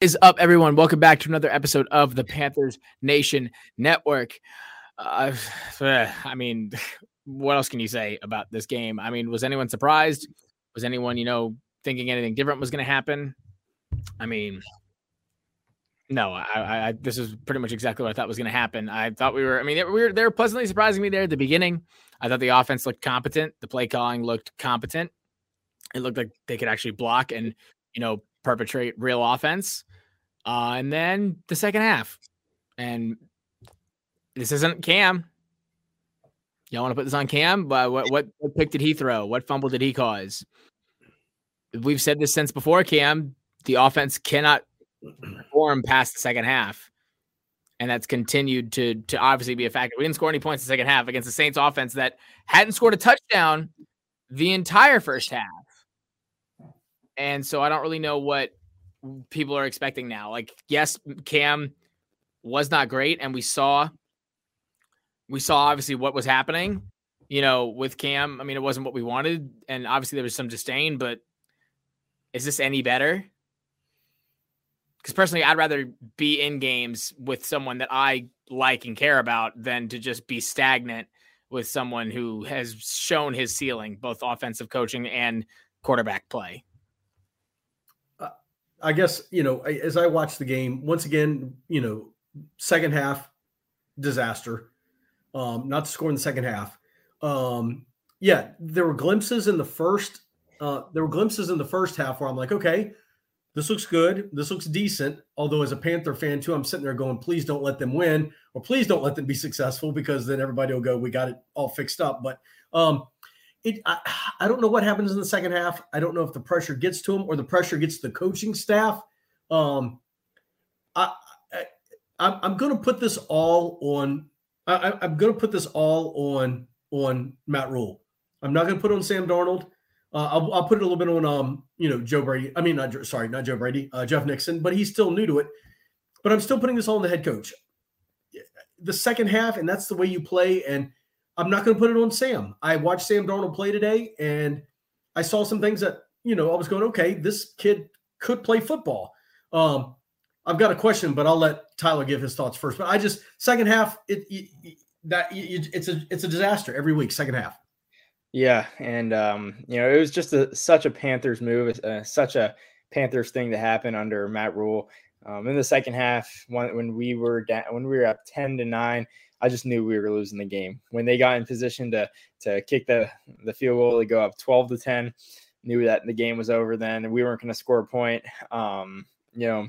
is up, everyone? Welcome back to another episode of the Panthers Nation Network. Uh, I mean, what else can you say about this game? I mean, was anyone surprised? Was anyone, you know, thinking anything different was going to happen? I mean, no, I, I, this is pretty much exactly what I thought was going to happen. I thought we were, I mean, they, we were, they were pleasantly surprising me there at the beginning. I thought the offense looked competent. The play calling looked competent. It looked like they could actually block and, you know, perpetrate real offense. Uh, and then the second half. And this isn't Cam. Y'all want to put this on Cam? But what, what, what pick did he throw? What fumble did he cause? We've said this since before Cam. The offense cannot perform past the second half. And that's continued to to obviously be a factor. We didn't score any points in the second half against the Saints offense that hadn't scored a touchdown the entire first half. And so I don't really know what people are expecting now. Like, yes, Cam was not great, and we saw we saw obviously what was happening. You know, with Cam, I mean, it wasn't what we wanted, and obviously there was some disdain. But is this any better? Because personally, I'd rather be in games with someone that I like and care about than to just be stagnant with someone who has shown his ceiling, both offensive coaching and quarterback play. I guess, you know, as I watch the game, once again, you know, second half disaster. Um, not to score in the second half. Um, yeah, there were glimpses in the first. Uh, there were glimpses in the first half where I'm like, okay, this looks good. This looks decent. Although as a Panther fan too, I'm sitting there going, please don't let them win, or please don't let them be successful, because then everybody will go, we got it all fixed up. But um, it I, I, don't know what happens in the second half. I don't know if the pressure gets to him or the pressure gets to the coaching staff. Um, I, I I'm going to put this all on. I, I'm going to put this all on on Matt Rhule. I'm not going to put on Sam Darnold. Uh, I'll, I'll, put it a little bit on um you know Joe Brady. I mean not sorry not Joe Brady. Uh, Jeff Nixon, but he's still new to it. But I'm still putting this all on the head coach. The second half, and that's the way you play. And I'm not going to put it on Sam. I watched Sam Darnold play today, and I saw some things that you know I was going, okay, this kid could play football. Um, I've got a question, but I'll let Tyler give his thoughts first. But I just second half, it, it that it's a it's a disaster every week. Second half. Yeah, and um, you know it was just a, such a Panthers move, uh, such a Panthers thing to happen under Matt Rhule. Um, in the second half, when, when we were down, when we were up ten to nine, I just knew we were losing the game. When they got in position to to kick the the field goal to go up 12 to 10, knew that the game was over then and we weren't going to score a point. Um, you know,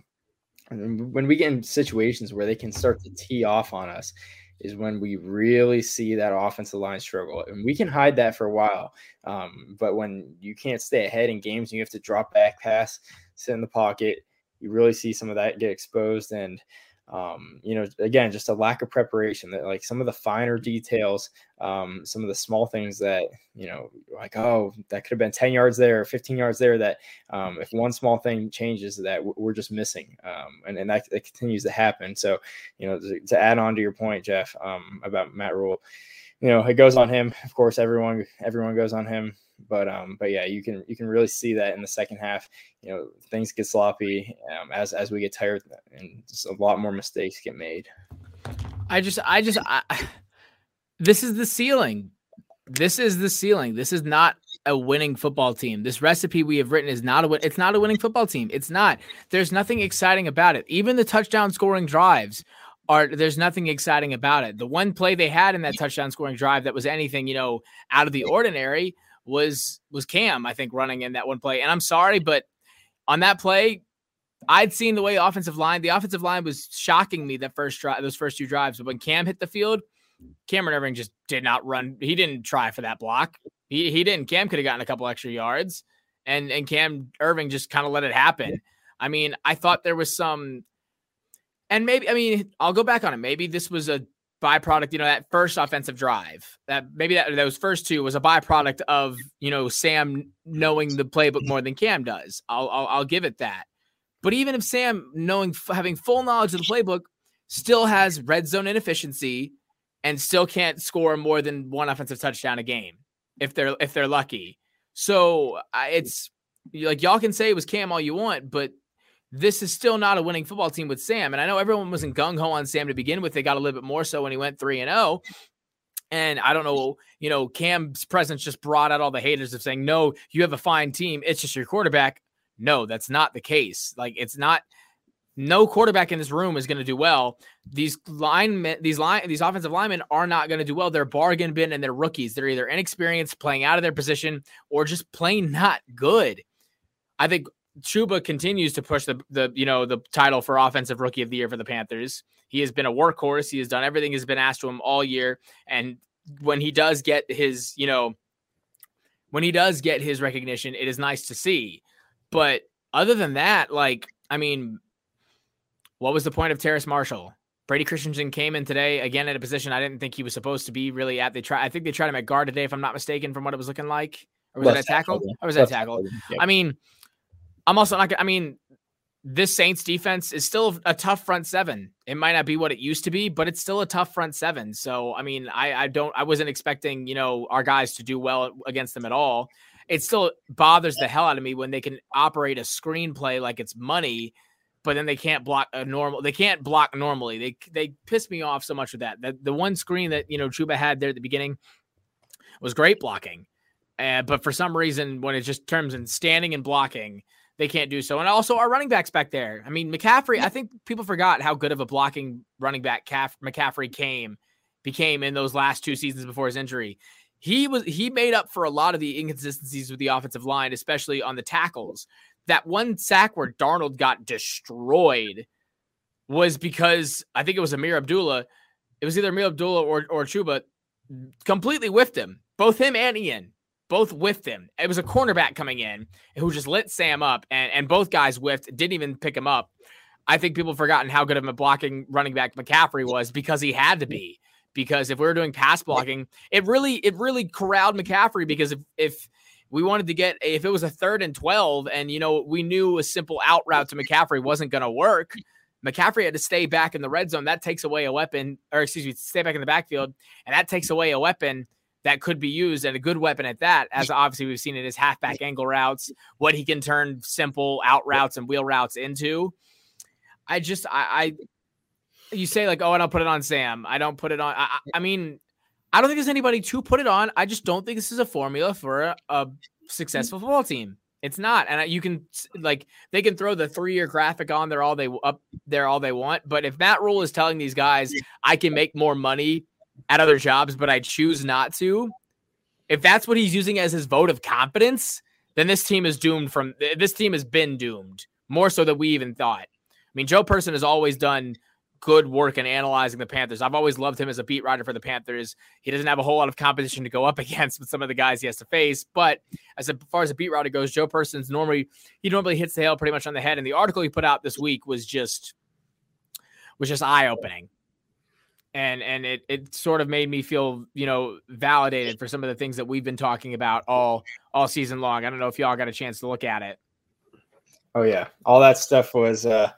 when we get in situations where they can start to tee off on us is when we really see that offensive line struggle. And we can hide that for a while. Um, but when you can't stay ahead in games and you have to drop back pass, sit in the pocket, you really see some of that get exposed. And um, you know, again, just a lack of preparation that like some of the finer details, um, some of the small things that, you know, like, oh, that could have been 10 yards there, 15 yards there, that um, if one small thing changes that we're just missing. Um, and, and that, that, continues to happen. So, you know, to, to add on to your point, Jeff, um, about Matt Rhule, you know, it goes on him. Of course, everyone, everyone goes on him. But um, but yeah, you can you can really see that in the second half. You know, things get sloppy um, as as we get tired, and just a lot more mistakes get made. I just I just I, this is the ceiling. This is the ceiling. This is not a winning football team. This recipe we have written is not a it's not a winning football team. It's not. There's nothing exciting about it. Even the touchdown scoring drives are there's nothing exciting about it. The one play they had in that touchdown scoring drive that was anything, you know, out of the ordinary was was Cam, I think, running in that one play. And I'm sorry, but on that play, I'd seen the way offensive line, the offensive line was shocking me that first drive, those first two drives. But when Cam hit the field, Cameron Erving just did not run. He didn't try for that block. He he didn't. Cam could have gotten a couple extra yards, and and Cam Erving just kind of let it happen. I mean, I thought there was some, and maybe I mean I'll go back on it. Maybe this was a byproduct, you know, that first offensive drive, that maybe that those first two was a byproduct of, you know, Sam knowing the playbook more than Cam does. I'll, I'll, I'll give it that. But even if Sam knowing, having full knowledge of the playbook, still has red zone inefficiency and still can't score more than one offensive touchdown a game if they're if they're lucky. So it's like y'all can say it was Cam all you want, but this is still not a winning football team with Sam. And I know everyone wasn't gung ho on Sam to begin with. They got a little bit more so when he went 3 and 0. And I don't know, you know, Cam's presence just brought out all the haters of saying, no, you have a fine team. It's just your quarterback. No, that's not the case. Like, it's not, no quarterback in this room is going to do well. These linemen, these line, these offensive linemen are not going to do well. They're bargain bin and they're rookies. They're either inexperienced, playing out of their position, or just plain not good. I think Chuba continues to push the the you know the title for offensive rookie of the year for the Panthers. He has been a workhorse. He has done everything has been asked to him all year. And when he does get his, you know, when he does get his recognition, it is nice to see. But other than that, like, I mean, what was the point of Terrace Marshall? Brady Christensen came in today again at a position I didn't think he was supposed to be really at. They try, I think they tried him at guard today, if I'm not mistaken, from what it was looking like. Or was Left that a tackle? tackle? Or was that a tackle? Yep. I mean, I'm also not. I mean, this Saints defense is still a tough front seven. It might not be what it used to be, but it's still a tough front seven. So, I mean, I, I don't, I wasn't expecting, you know, our guys to do well against them at all. It still bothers the hell out of me when they can operate a screenplay like it's money, but then they can't block a normal. They can't block normally. They they piss me off so much with that. The the one screen that you know Chuba had there at the beginning was great blocking, uh, but for some reason when it just terms in standing and blocking they can't do so. And also our running backs back there. I mean, McCaffrey, I think people forgot how good of a blocking running back McCaffrey came, became in those last two seasons before his injury. He was he made up for a lot of the inconsistencies with the offensive line, especially on the tackles. That one sack where Darnold got destroyed was because I think it was Ameer Abdullah. It was either Ameer Abdullah or or Chuba completely whiffed him. Both him and Ian both whiffed him. It was a cornerback coming in who just lit Sam up, and, and both guys whiffed, didn't even pick him up. I think people have forgotten how good of a blocking running back McCaffrey was because he had to be. Because if we were doing pass blocking, it really it really corralled McCaffrey because if if we wanted to get if it was a third and 12 and you know we knew a simple out route to McCaffrey wasn't going to work, McCaffrey had to stay back in the red zone. That takes away a weapon, or excuse me, stay back in the backfield, and that takes away a weapon that could be used and a good weapon at that, as obviously we've seen in his halfback angle routes, what he can turn simple out routes and wheel routes into. I just, I, I you say like, oh, and I don't put it on Sam. I don't put it on. I, I mean, I don't think there's anybody to put it on. I just don't think this is a formula for a, a successful mm-hmm. football team. It's not, and you can like they can throw the three year graphic on there all they up there all they want. But if Matt Rhule is telling these guys I can make more money at other jobs, but I choose not to. If that's what he's using as his vote of confidence, then this team is doomed from this team has been doomed more so than we even thought. I mean, Joe Person has always done good work in analyzing the Panthers. I've always loved him as a beat writer for the Panthers. He doesn't have a whole lot of competition to go up against with some of the guys he has to face. But as, far as a beat writer goes, Joe Person's normally he normally hits the hail pretty much on the head. And the article he put out this week was just was just eye opening and and it it sort of made me feel you know validated for some of the things that we've been talking about all all season long. I don't know if y'all got a chance to look at it. Oh yeah, all that stuff was uh,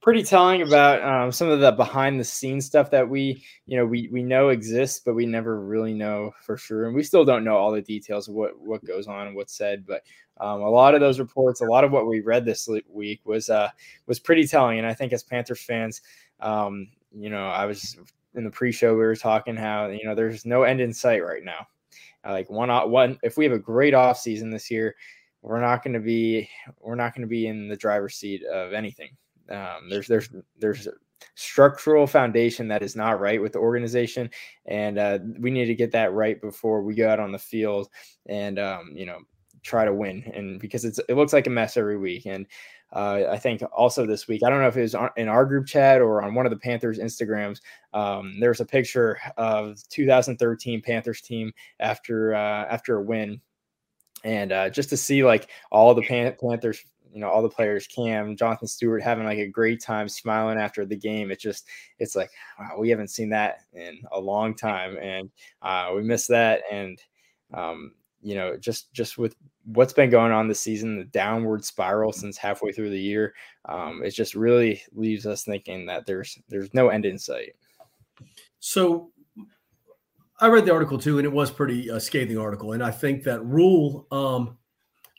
pretty telling about um, some of the behind the scenes stuff that we you know we we know exists, but we never really know for sure, and we still don't know all the details of what what goes on and what's said. But um, a lot of those reports, a lot of what we read this week was uh, was pretty telling, and I think as Panther fans. Um, you know, I was in the pre-show we were talking how you know there's no end in sight right now. Like one one if we have a great off season this year, we're not going to be we're not going to be in the driver's seat of anything. Um, there's there's there's structural foundation that is not right with the organization, and uh, we need to get that right before we go out on the field and um, you know try to win. And because it's it looks like a mess every week, and uh, I think also this week, I don't know if it was in our group chat or on one of the Panthers Instagrams. Um, there's a picture of 2013 Panthers team after uh, after a win, and uh, just to see like all the Pan- Panthers, you know, all the players, Cam, Jonathan Stewart having like a great time, smiling after the game. It just it's like wow, we haven't seen that in a long time, and uh, we missed that, and um, you know, just just with what's been going on this season, the downward spiral since halfway through the year, um, it just really leaves us thinking that there's there's no end in sight. So, I read the article too, and it was pretty uh, scathing article, and I think that Rhule, Um,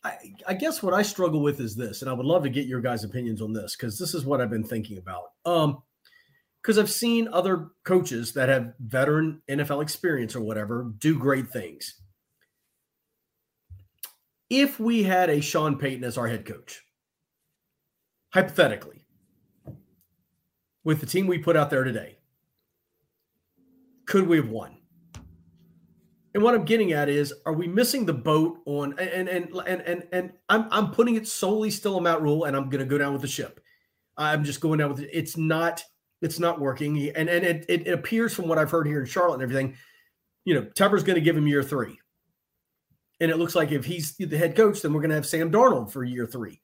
I, I guess what I struggle with is this, and I would love to get your guys' opinions on this because this is what I've been thinking about. Um, because I've seen other coaches that have veteran NFL experience or whatever do great things. If we had a Sean Payton as our head coach, hypothetically, with the team we put out there today, could we have won? And what I'm getting at is, are we missing the boat on and and and and and I'm I'm putting it solely still on Matt Rhule, and I'm to go down with the ship. I'm just going down with it. It's not it's not working, and and it, it appears from what I've heard here in Charlotte and everything, you know, Tepper's to give him year three, and it looks like if he's the head coach, then we're going to have Sam Darnold for year three.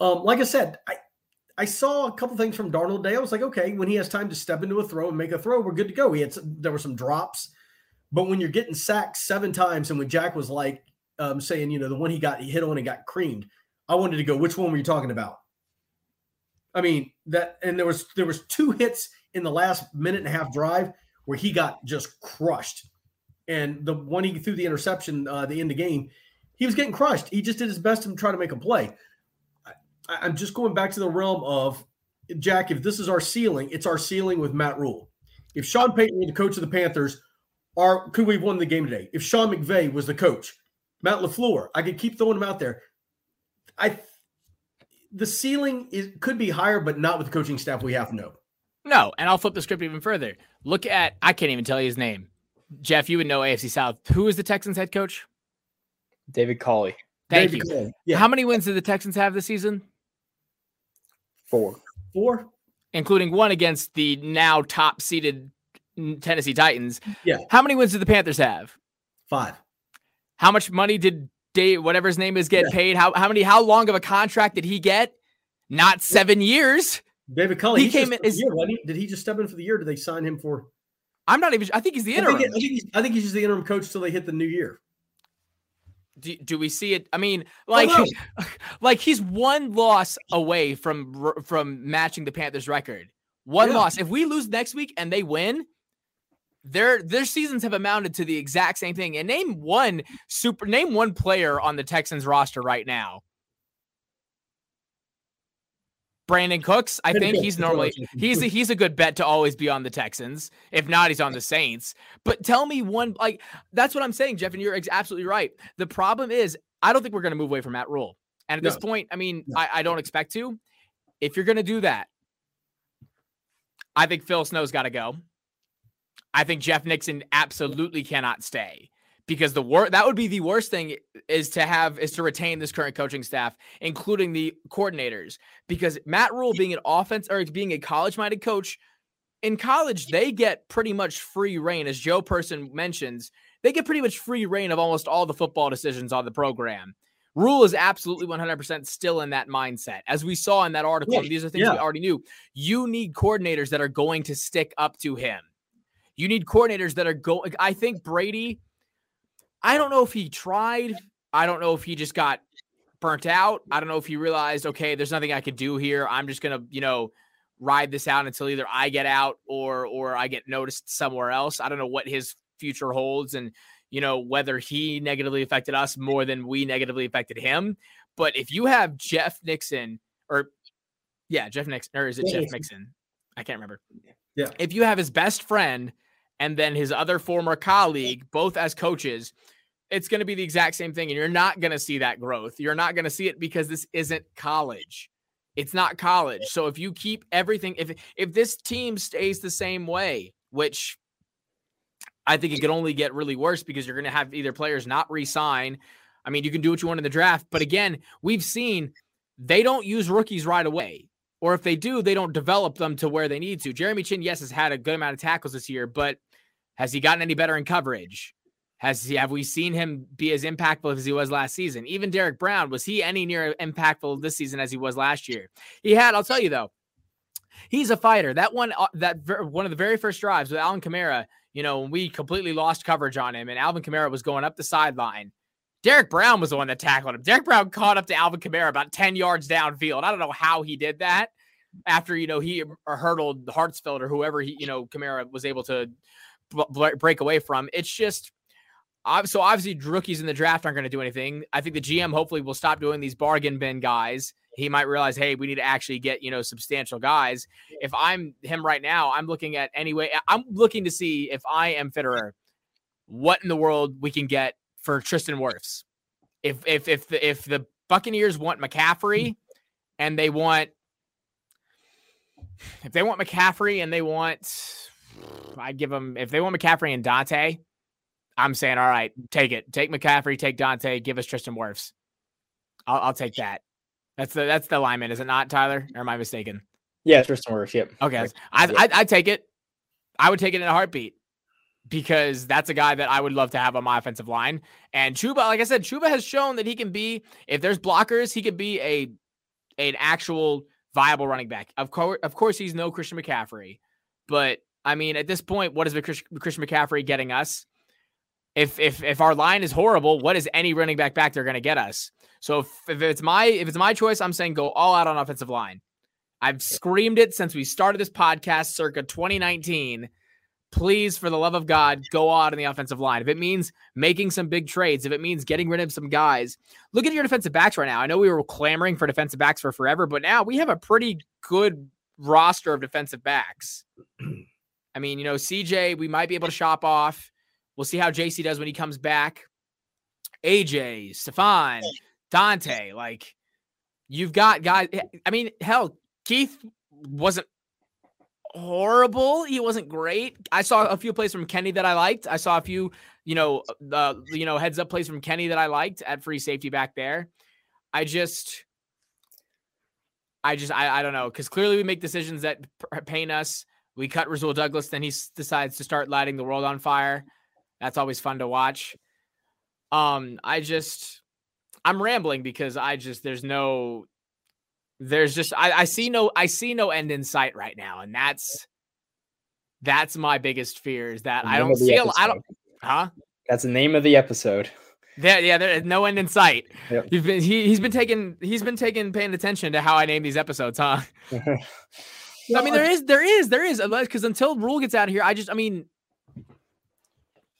Um, like I said, I I saw a couple things from Darnold today. I was like, okay, when he has time to step into a throw and make a throw, we're good to go. He had some, there were some drops, but when you're getting sacked seven times, and when Jack was like um, saying, you know, the one he got he hit on and got creamed, I wanted to go. Which one were you talking about? I mean that, and there was there was two hits in the last minute and a half drive where he got just crushed, and the one he threw the interception uh, the end of game, he was getting crushed. He just did his best to try to make a play. I, am just going back to the realm of Jack. If this is our ceiling, it's our ceiling with Matt Rhule. If Sean Payton was the coach of the Panthers, are could we have won the game today? If Sean McVay was the coach, Matt LaFleur, I could keep throwing them out there. I the ceiling is could be higher, but not with the coaching staff we have. No. No, and I'll flip the script even further. Look at I can't even tell you his name. Jeff, you would know AFC South. Who is the Texans head coach? David Culley. Thank David you. Yeah. How many wins did the Texans have this season? Four. Four? Including one against the now top seeded Tennessee Titans. Yeah. How many wins did the Panthers have? Five. How much money did Dave, whatever his name is, get yeah. paid? How how many how long of a contract did he get? Not seven years. David Culley. He, came in. Is, year, he? Did he just step in for the year? Did they sign him for? I'm not even. I think he's the interim. I think, I think, he's, I think he's just the interim coach till they hit the new year. Do, do we see it? I mean, like, oh, no. like he's one loss away from from matching the Panthers' record. One yeah. loss. If we lose next week and they win, their their seasons have amounted to the exact same thing. And name one super name one player on the Texans roster right now. Brandin Cooks, I think he's normally he's a, he's a good bet to always be on the Texans. If not, he's on the Saints. But tell me one like that's what I'm saying, Jeff, and you're absolutely right. The problem is I don't think we're going to move away from Matt Rhule. And at no. this point, I mean, no. I, I don't expect to. If you're going to do that, I think Phil Snow's got to go. I think Jeff Nixon absolutely cannot stay because the wor- that would be the worst thing is to have is to retain this current coaching staff, including the coordinators. Because Matt Rhule being an offense or being a college minded coach in college, they get pretty much free reign, as Joe Person mentions. They get pretty much free reign of almost all the football decisions on the program. Rhule is absolutely 100% still in that mindset. As we saw in that article, yeah, these are things yeah. we already knew. You need coordinators that are going to stick up to him. You need coordinators that are going. I think Brady, I don't know if he tried. I don't know if he just got burnt out. I don't know if he realized, okay, there's nothing I could do here. I'm just gonna, you know, ride this out until either I get out or or I get noticed somewhere else. I don't know what his future holds and you know whether he negatively affected us more than we negatively affected him. But if you have Jeff Nixon or yeah, Jeff Nixon or is it yeah, Jeff Nixon? I can't remember. Yeah. If you have his best friend and then his other former colleague, both as coaches, it's going to be the exact same thing. And you're not going to see that growth. You're not going to see it because this isn't college. It's not college. So if you keep everything, if if this team stays the same way, which I think it could only get really worse because you're going to have either players not resign. I mean, you can do what you want in the draft, but again, we've seen they don't use rookies right away. Or if they do, they don't develop them to where they need to. Jeremy Chinn, yes, has had a good amount of tackles this year, but has he gotten any better in coverage? Has he have we seen him be as impactful as he was last season? Even Derrick Brown, was he any near impactful this season as he was last year? He had, I'll tell you though, he's a fighter. That one, uh, that one of the very first drives with Alvin Kamara, you know, we completely lost coverage on him, and Alvin Kamara was going up the sideline. Derrick Brown was the one that tackled him. Derrick Brown caught up to Alvin Kamara about 10 yards downfield. I don't know how he did that after, you know, he hurdled Hartsfield or whoever he, you know, Kamara was able to break away from. It's just, so obviously rookies in the draft aren't going to do anything. I think the GM hopefully will stop doing these bargain bin guys. He might realize, hey, we need to actually get you know substantial guys. If I'm him right now, I'm looking at anyway. I'm looking to see if I am Fitterer, what in the world we can get for Tristan Wirfs. If if if the if the Buccaneers want McCaffrey and they want if they want McCaffrey and they want I give them if they want McCaffrey and Dante, I'm saying, all right, take it. Take McCaffrey, take Dante, give us Tristan Wirfs. I'll, I'll take that. That's the that's the alignment, is it not, Tyler? Or am I mistaken? Yeah, Tristan Wirfs. Yep. Okay, I, I I take it. I would take it in a heartbeat because that's a guy that I would love to have on my offensive line. And Chuba, like I said, Chuba has shown that he can be, if there's blockers, he could be a an actual viable running back. Of course, of course, he's no Christian McCaffrey, but I mean, at this point, what is Christian McCaffrey getting us? If if if our line is horrible, what is any running back back there going to get us? So if, if it's my if it's my choice, I'm saying go all out on offensive line. I've screamed it since we started this podcast circa 2019. Please, for the love of God, go out on the offensive line. If it means making some big trades, if it means getting rid of some guys, look at your defensive backs right now. I know we were clamoring for defensive backs for forever, but now we have a pretty good roster of defensive backs. I mean, you know, CJ, we might be able to shop off. We'll see how JC does when he comes back. AJ, Stephon, Dante, like you've got guys. Eh, I mean, hell, Keith wasn't horrible. He wasn't great. I saw a few plays from Kenny that I liked. I saw a few, you know, the you know heads up plays from Kenny that I liked at free safety back there. I just, I just, I, I don't know because clearly we make decisions that pain us. We cut Rasul Douglas, then he decides to start lighting the world on fire. That's always fun to watch. Um, I just I'm rambling because I just there's no there's just I, I see no I see no end in sight right now, and that's that's my biggest fear is that I don't see a, I don't huh? That's the name of the episode. Yeah, yeah, there's no end in sight. Yep. You've been he, he's been taking he's been taking paying attention to how I name these episodes, huh? I mean, there is, there is, there is, because until Rhule gets out of here, I just, I mean,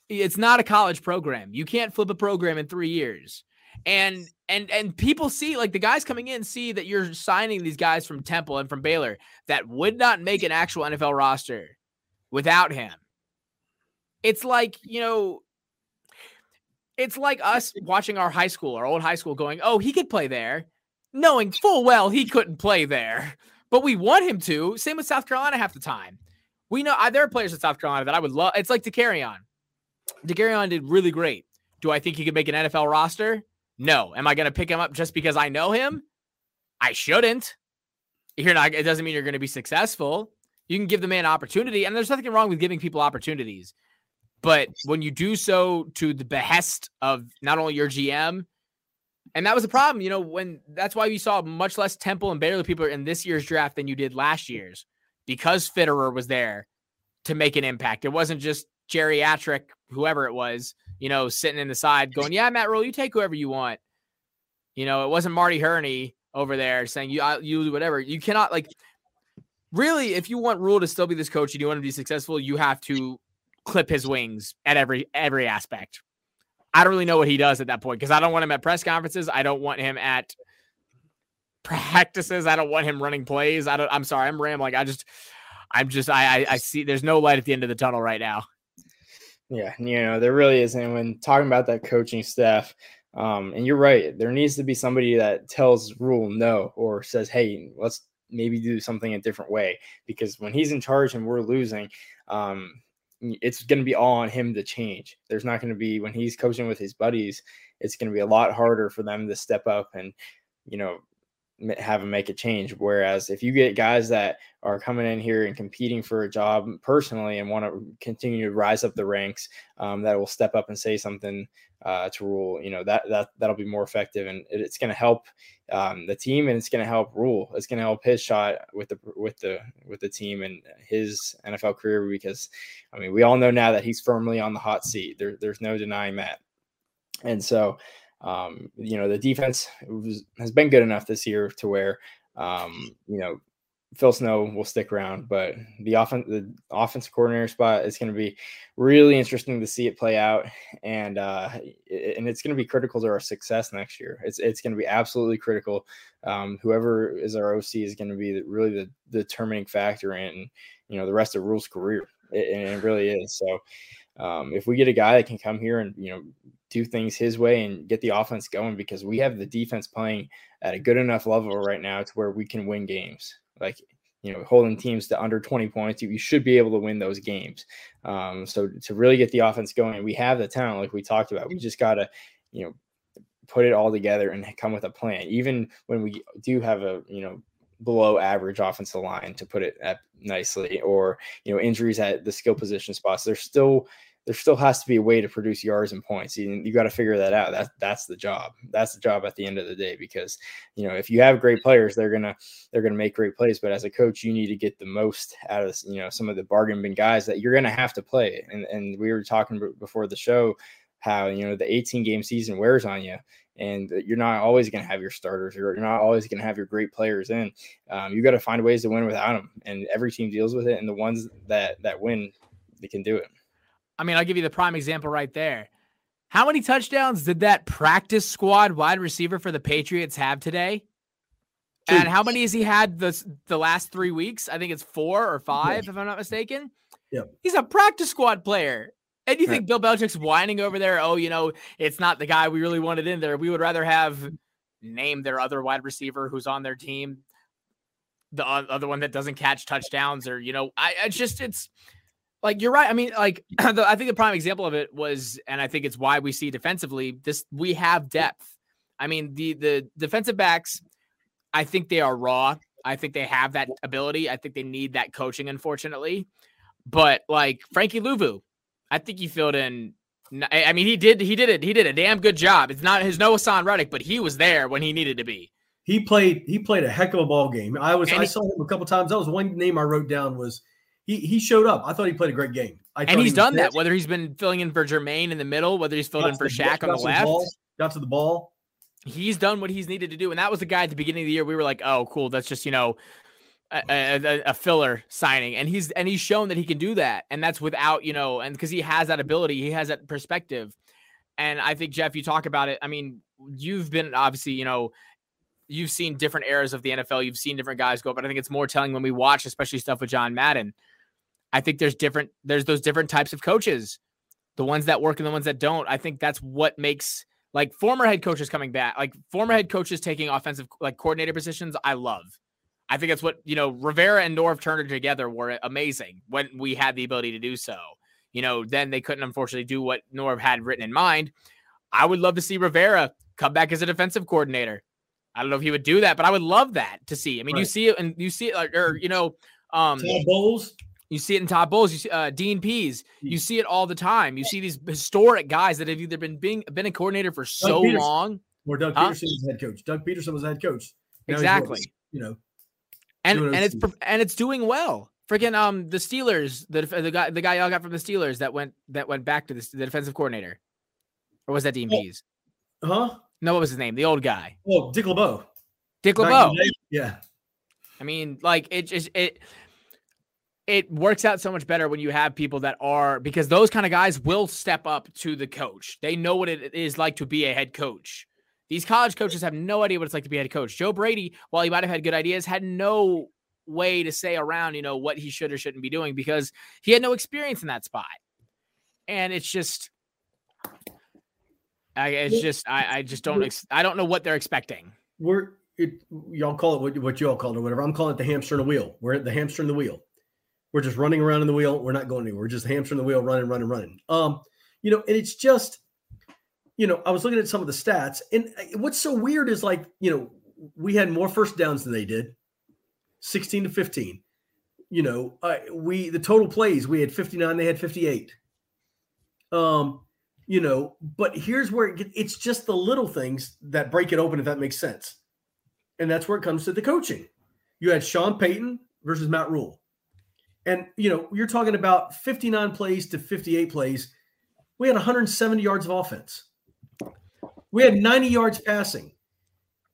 it's not a college program. You can't flip a program in three years. And and and people see like the guys coming in see that you're signing these guys from Temple and from Baylor that would not make an actual NFL roster without him. It's like, you know, it's like us watching our high school, our old high school going, "Oh, he could play there," knowing full well he couldn't play there but we want him to. Same with South Carolina half the time. We know uh, there are players in South Carolina that I would love. It's like DeCarrion. DeCarrion did really great. Do I think he could make an NFL roster? No. Am I going to pick him up just because I know him? I shouldn't. You're not. It doesn't mean you're going to be successful. You can give the man opportunity, and there's nothing wrong with giving people opportunities. But when you do so to the behest of not only your GM and that was a problem, you know, when that's why we saw much less Temple and Baylor people in this year's draft than you did last year's because Fitterer was there to make an impact. It wasn't just geriatric, whoever it was, you know, sitting in the side going, Yeah, Matt Rhule, you take whoever you want. You know, it wasn't Marty Hurney over there saying you you whatever. You cannot like really if you want Rhule to still be this coach and you want him to be successful, you have to clip his wings at every every aspect. I don't really know what he does at that point because I don't want him at press conferences. I don't want him at practices. I don't want him running plays. I don't. I'm sorry. I'm rambling. I just, I'm just. I, I, I see. There's no light at the end of the tunnel right now. Yeah, you know there really isn't. And when talking about that coaching staff, um, and you're right, there needs to be somebody that tells Rhule no or says, "Hey, let's maybe do something a different way." Because when he's in charge and we're losing, um, it's going to be all on him to change. There's not going to be when he's coaching with his buddies, it's going to be a lot harder for them to step up and, you know, have him make a change. Whereas if you get guys that are coming in here and competing for a job personally and want to continue to rise up the ranks, um, that will step up and say something uh, to Rhule. You know that that that'll be more effective, and it's going to help um, the team, and it's going to help Rhule. It's going to help his shot with the with the with the team and his NFL career because, I mean, we all know now that he's firmly on the hot seat. There, there's no denying that, and so. Um, you know, the defense was, has been good enough this year to where, um, you know, Phil Snow will stick around, but the offense the offensive coordinator spot is going to be really interesting to see it play out, and uh, and it's going to be critical to our success next year. It's it's going to be absolutely critical. Um, whoever is our OC is going to be really the, the determining factor in you know the rest of Rhule's career, it, and it really is. So um, if we get a guy that can come here and you know do things his way and get the offense going, because we have the defense playing at a good enough level right now to where we can win games. Like you know, holding teams to under 20 points, you, should be able to win those games. Um, so to really get the offense going, we have the talent, like we talked about. We just gotta, you know, put it all together and come with a plan. Even when we do have a, you know, below average offensive line to put it up nicely, or you know, injuries at the skill position spots, there's still there still has to be a way to produce yards and points. You, you got to figure that out. That that's the job. That's the job at the end of the day because you know if you have great players, they're gonna they're gonna make great plays. But as a coach, you need to get the most out of you know some of the bargain bin guys that you're gonna have to play. And and we were talking before the show how you know the 18 game season wears on you and you're not always going to have your starters you're, not always going to have your great players in um, you got to find ways to win without them and every team deals with it and the ones that that win they can do it I mean, I'll give you the prime example right there. How many touchdowns did that practice squad wide receiver for the Patriots have today? Two. And how many has he had the the last three weeks? I think it's four or five, yeah. if I'm not mistaken. Yep. He's a practice squad player. And you think Bill Belichick's whining over there? Oh, you know, it's not the guy we really wanted in there. We would rather have named their other wide receiver who's on their team, the other one that doesn't catch touchdowns, or you know, I, I just it's like you're right. I mean, like the, I think the prime example of it was, and I think it's why we see defensively this we have depth. I mean, the the defensive backs, I think they are raw. I think they have that ability. I think they need that coaching, unfortunately. But like Frankie Luvu, I think he filled in. I mean, he did he did it. He did a damn good job. It's not his no Haason Reddick, but he was there when he needed to be. He played. He played a heck of a ball game. I was. And I he, saw him a couple times. That was one name I wrote down was he he showed up. I thought he played a great game. I and he's he done that. Whether he's been filling in for Jermaine in the middle, whether he's filled got in for Shaq on the left, ball, got to the ball. He's done what he's needed to do, and that was the guy at the beginning of the year. We were like, "Oh, cool, that's just you know." A, a, a, filler signing and he's and he's shown that he can do that and that's without you know and because he has that ability he has that perspective and i think jeff you talk about it i mean you've been obviously you know you've seen different eras of the nfl you've seen different guys go but i think it's more telling when we watch especially stuff with john madden I think there's different there's those different types of coaches, the ones that work and the ones that don't. I think that's what makes like former head coaches coming back, like former head coaches taking offensive like coordinator positions. I love. I think that's what you know. Rivera and Norv Turner together were amazing when we had the ability to do so. You know, then they couldn't unfortunately do what Norv had written in mind. I would love to see Rivera come back as a defensive coordinator. I don't know if he would do that, but I would love that to see. I mean, right. you see it and you see it, or you know, um, Bowles. You see it in Todd Bowles. You see uh, Dean Pees. You see it all the time. You see these historic guys that have either been being been a coordinator for so long, or Doug huh? Pederson was head coach. Doug Pederson was head coach. Now exactly. You know, and and it's and it's doing well. Freaking um the Steelers, the the guy the guy y'all got from the Steelers that went that went back to the, the defensive coordinator, or was that Dean Oh. Huh? No, what was his name? The old guy. Oh, Dick LeBeau. Dick LeBeau. Yeah. I mean, like it just it it works out so much better when you have people that are because those kind of guys will step up to the coach. They know what it is like to be a head coach. These college coaches have no idea what it's like to be a head coach. Joe Brady, while he might have had good ideas, had no way to say around, you know, what he should or shouldn't be doing because he had no experience in that spot. And it's just, I, it's just, I, I just don't, ex- I don't know what they're expecting. We're, it, y'all call it what, what you all call it or whatever. I'm calling it the hamster in the wheel. We're at the hamster in the wheel. We're just running around in the wheel. We're not going anywhere. We're just hamstering the wheel, running, running, running. Um, you know, and it's just, you know, I was looking at some of the stats, and uh, what's so weird is like, you know, we had more first downs than they did, 16 to 15. You know, uh, we the total plays we had 59, they had 58. Um, you know, but here's where it it's just the little things that break it open, if that makes sense. And that's where it comes to the coaching. You had Sean Payton versus Matt Rhule. And you know, you're talking about 59 plays to 58 plays. We had 170 yards of offense. We had 90 yards passing.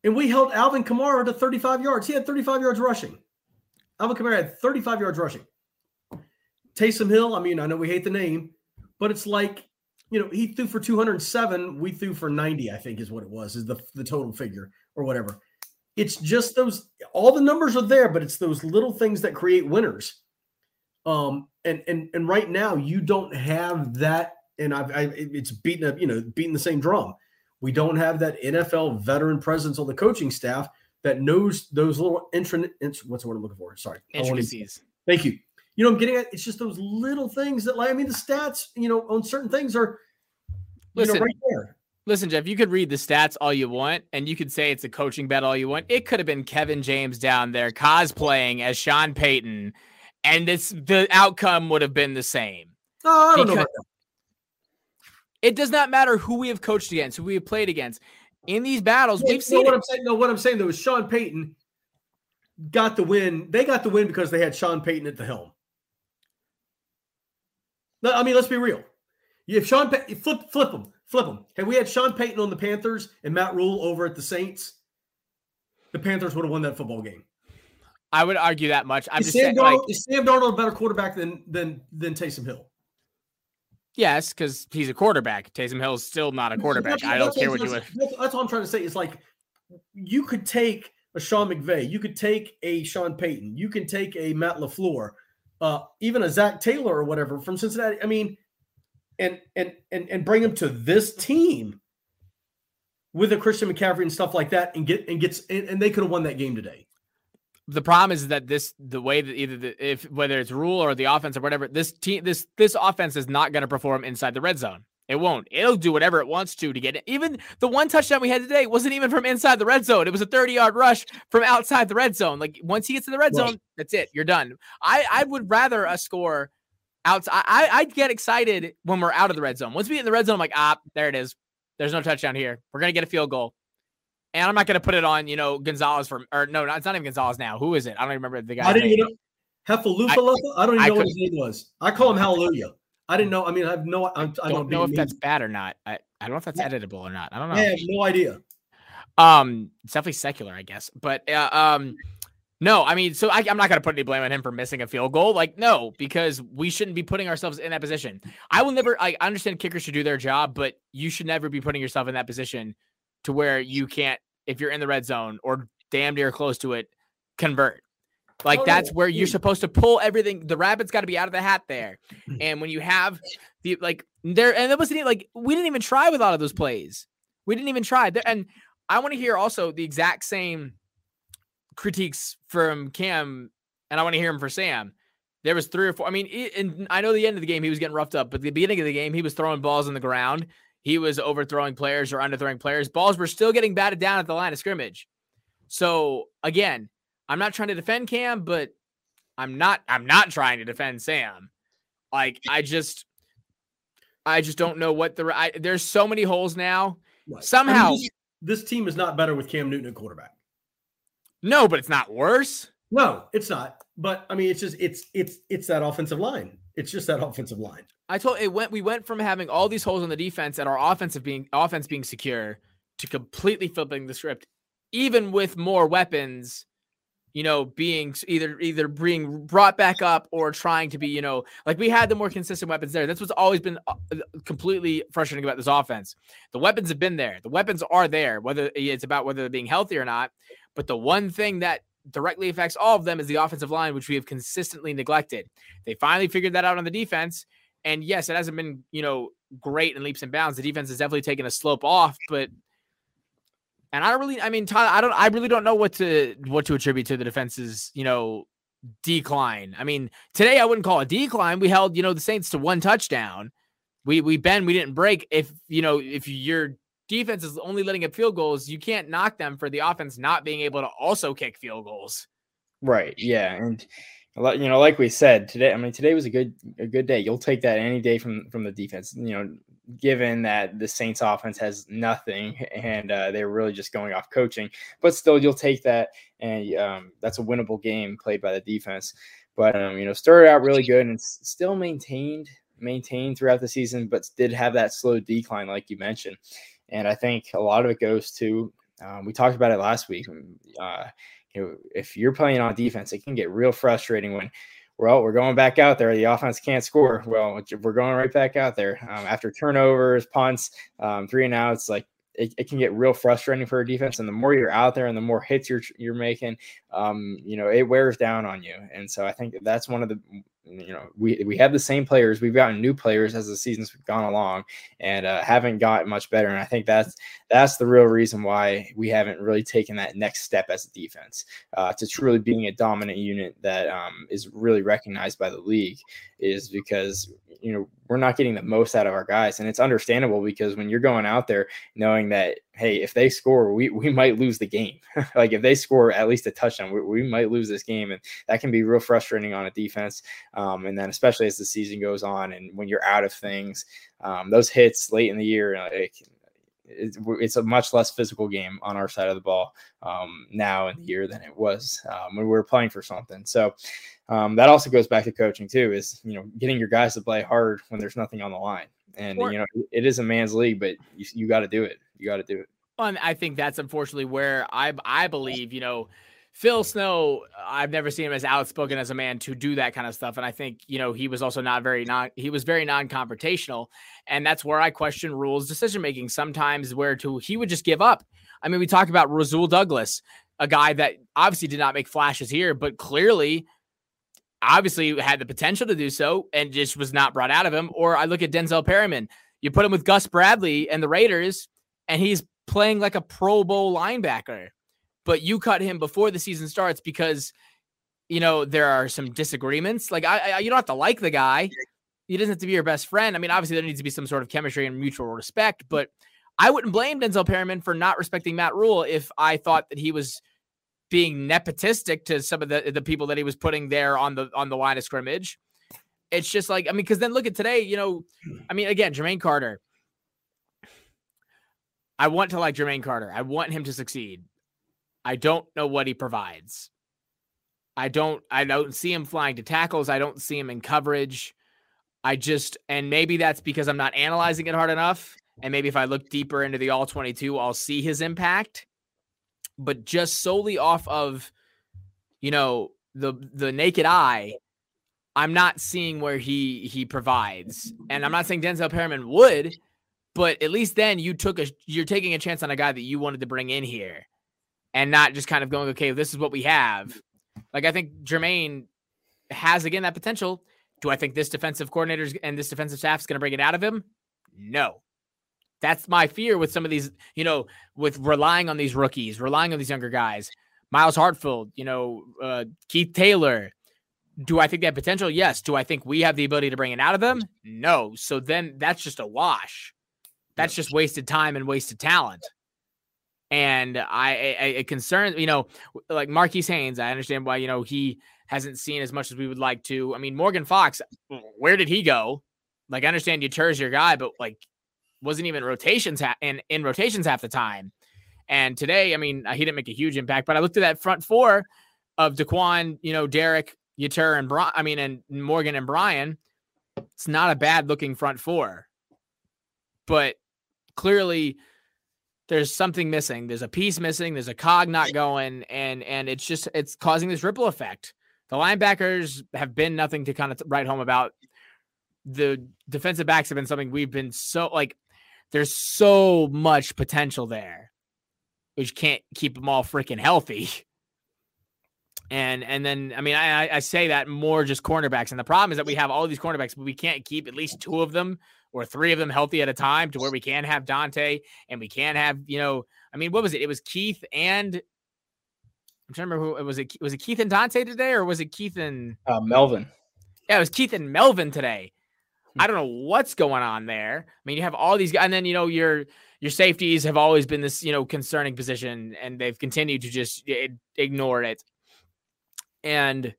And we held Alvin Kamara to 35 yards. He had 35 yards rushing. Alvin Kamara had 35 yards rushing. Taysom Hill, I mean, I know we hate the name, but it's like, you know, he threw for 207. We threw for 90, I think is what it was, is the, the total figure or whatever. It's just those, all the numbers are there, but it's those little things that create winners. Um, and and and right now you don't have that, and I've I, it's beating up, you know, beating the same drum. We don't have that NFL veteran presence on the coaching staff that knows those little intrin. What's the word I'm looking for? Sorry, intricacies. Thank you. You know, I'm getting at. It's just those little things that, like, I mean, the stats, you know, on certain things are, listen, know, right there. Listen, Jeff, you could read the stats all you want, and you could say it's a coaching bet all you want. It could have been Kevin James down there cosplaying as Sean Payton, and it's the outcome would have been the same. Oh, I don't know. It does not matter who we have coached against, who we have played against. In these battles, yeah, we've seen what it. I'm saying. No, what I'm saying though is Sean Payton got the win. They got the win because they had Sean Payton at the helm. No, I mean, let's be real. If Sean Pay- flip flip them, flip them. Had we had Sean Payton on the Panthers and Matt Rhule over at the Saints, the Panthers would have won that football game. I would argue that much. I'm is just Sam saying, Darnold, like, is Sam Darnold a better quarterback than than than Taysom Hill? Yes, because he's a quarterback. Taysom Hill's still not a quarterback. I don't care what you. That's, that's all I'm trying to say. Is like you could take a Sean McVay, you could take a Sean Payton, you can take a Matt LaFleur, uh, even a Zac Taylor or whatever from Cincinnati. I mean, and and and and bring him to this team with a Christian McCaffrey and stuff like that, and get and gets and, and they could have won that game today the problem is that this the way that either the, if whether it's Rhule or the offense or whatever this team this this offense is not going to perform inside the red zone. It won't. It'll do whatever it wants to to get it. Even the one touchdown we had today wasn't even from inside the red zone. It was a 30 yard rush from outside the red zone. Like once he gets to the red right. zone, that's it. You're done. I I would rather a score outside. I I'd get excited when we're out of the red zone. Once we get in the red zone, I'm like, ah, there it is. There's no touchdown here. We're gonna get a field goal. And I'm not going to put it on, you know, Gonzalez from, or no, it's not even Gonzalez now. Who is it? I don't even remember the guy. I didn't even know. Hefalufaluffa? I, I, don't even I know what his name was. I call him Hallelujah. I didn't know. I mean, I have no. I, I don't know if that's bad or not. I, I don't know if that's editable or not. I don't know. I have no idea. Um, it's definitely secular, I guess. But uh, um, no, I mean, so I, am not going to put any blame on him for missing a field goal. Like, no, because we shouldn't be putting ourselves in that position. I will never. I understand kickers should do their job, but you should never be putting yourself in that position to where you can't, if you're in the red zone or damn near close to it, convert. Like oh, that's where you're supposed to pull everything. The rabbit's got to be out of the hat there. Mm. And when you have the like there, and it wasn't like we didn't even try with a lot of those plays. We didn't even try. And I want to hear also the exact same critiques from Cam, and I want to hear him for Sam. There was three or four. I mean, and I know the end of the game he was getting roughed up, but the beginning of the game he was throwing balls on the ground he was overthrowing players or underthrowing players. Balls were still getting batted down at the line of scrimmage. So again, I'm not trying to defend Cam, but I'm not I'm not trying to defend Sam. Like I just I just don't know what the I, there's so many holes now. Right. Somehow I mean, this, this team is not better with Cam Newton at quarterback. No, but it's not worse. No, it's not. But I mean, it's just it's it's it's that offensive line. It's just that offensive line. I told it went. We went from having all these holes in the defense and our offensive being offense being secure to completely flipping the script, even with more weapons. You know, being either either being brought back up or trying to be, you know, like we had the more consistent weapons there. That's what's always been uh, completely frustrating about this offense. The weapons have been there. The weapons are there. Whether it's about whether they're being healthy or not, but the one thing that directly affects all of them is the offensive line, which we have consistently neglected. They finally figured that out on the defense. And yes, it hasn't been, you know, great in leaps and bounds. The defense has definitely taken a slope off, but and I don't really I mean Tyler, I don't I really don't know what to what to attribute to the defense's, you know, decline. I mean, today I wouldn't call it decline. We held, you know, the Saints to one touchdown. We we bend, we didn't break. If you know, if your defense is only letting up field goals, you can't knock them for the offense not being able to also kick field goals. Right. Yeah. And you know, like we said today, I mean, today was a good a good day. You'll take that any day from from the defense. You know, given that the Saints offense has nothing and uh, they're really just going off coaching, but still, you'll take that, and um, that's a winnable game played by the defense. But um, you know, started out really good and still maintained maintained throughout the season, but did have that slow decline, like you mentioned. And I think a lot of it goes to um, we talked about it last week. Uh, you know, if you're playing on defense, it can get real frustrating when well, we're going back out there. The offense can't score. Well, we're going right back out there um, after turnovers, punts, um, three and outs. Like it, it, can get real frustrating for a defense. And the more you're out there and the more hits you're you're making, um, you know, it wears down on you. And so I think that's one of the you know we we have the same players we've gotten new players as the seasons gone along and uh, haven't got much better and i think that's that's the real reason why we haven't really taken that next step as a defense. Uh, to truly being a dominant unit that um, is really recognized by the league is because you know we're not getting the most out of our guys and it's understandable because when you're going out there knowing that hey if they score we, we might lose the game like if they score at least a touchdown we, we might lose this game and that can be real frustrating on a defense um, and then especially as the season goes on and when you're out of things um, those hits late in the year like it's a much less physical game on our side of the ball um, now in the year than it was um, when we were playing for something. So um, that also goes back to coaching too. Is you know getting your guys to play hard when there's nothing on the line, and you know it is a man's league, but you, you got to do it. You got to do it. Well, I think that's unfortunately where I I believe you know Phil Snow, I've never seen him as outspoken as a man to do that kind of stuff. And I think, you know, he was also not very non he was very non-confrontational. And that's where I question Rhule's decision making sometimes where to he would just give up. I mean, we talk about Rasul Douglas, a guy that obviously did not make flashes here, but clearly obviously had the potential to do so and just was not brought out of him. Or I look at Denzel Perryman. You put him with Gus Bradley and the Raiders, and he's playing like a Pro Bowl linebacker but you cut him before the season starts because you know there are some disagreements. Like I, I you don't have to like the guy. He doesn't have to be your best friend. I mean, obviously there needs to be some sort of chemistry and mutual respect, but I wouldn't blame Denzel Perryman for not respecting Matt Rhule if I thought that he was being nepotistic to some of the the people that he was putting there on the on the line of scrimmage. It's just like I mean, because then look at today. You know, I mean, again, Jermaine Carter. I want to like Jermaine Carter. I want him to succeed. I don't know what he provides. I don't I don't see him flying to tackles. I don't see him in coverage. I just and maybe that's because I'm not analyzing it hard enough. And maybe if I look deeper into the all 22, I'll see his impact. But just solely off of, you know, the the naked eye, I'm not seeing where he he provides. And I'm not saying Denzel Perryman would, but at least then you took a you're taking a chance on a guy that you wanted to bring in here and not just kind of going, okay, this is what we have. Like I think Jermaine has again that potential. Do I think this defensive coordinator and this defensive staff is going to bring it out of him? No. That's my fear with some of these, you know, with relying on these rookies, relying on these younger guys. Myles Hartsfield, you know, uh, Keith Taylor. Do I think they have potential? Yes. Do I think we have the ability to bring it out of them? No. So then that's just a wash. That's just wasted time and wasted talent. And I, I it concerns, you know, like Marquis Haynes, I understand why, you know, he hasn't seen as much as we would like to. I mean, Morgan Fox, where did he go? Like, I understand Yetur's your guy, but like, wasn't even rotations ha- in, in rotations half the time. And today, I mean, he didn't make a huge impact, but I looked at that front four of Daquan, you know, Derrick, Yetur, and Brian, I mean, and Morgan and Brian. It's not a bad looking front four, but clearly there's something missing. There's a piece missing. There's a cog not going, and and it's just it's causing this ripple effect. The linebackers have been nothing to kind of write home about. The defensive backs have been something we've been so like. There's so much potential there, which can't keep them all freaking healthy. And and then I mean I I say that more just cornerbacks, and the problem is that we have all these cornerbacks, but we can't keep at least two of them or three of them healthy at a time to where we can have Donte and we can have, you know, I mean, what was it? It was Keith and I'm trying to remember who it was. It was it Keith and Donte today, or was it Keith and uh, Melvin? Yeah, it was Keith and Melvin today. I don't know what's going on there. I mean, you have all these guys, and then you know your your safeties have always been this you know concerning position, and they've continued to just ignore it. And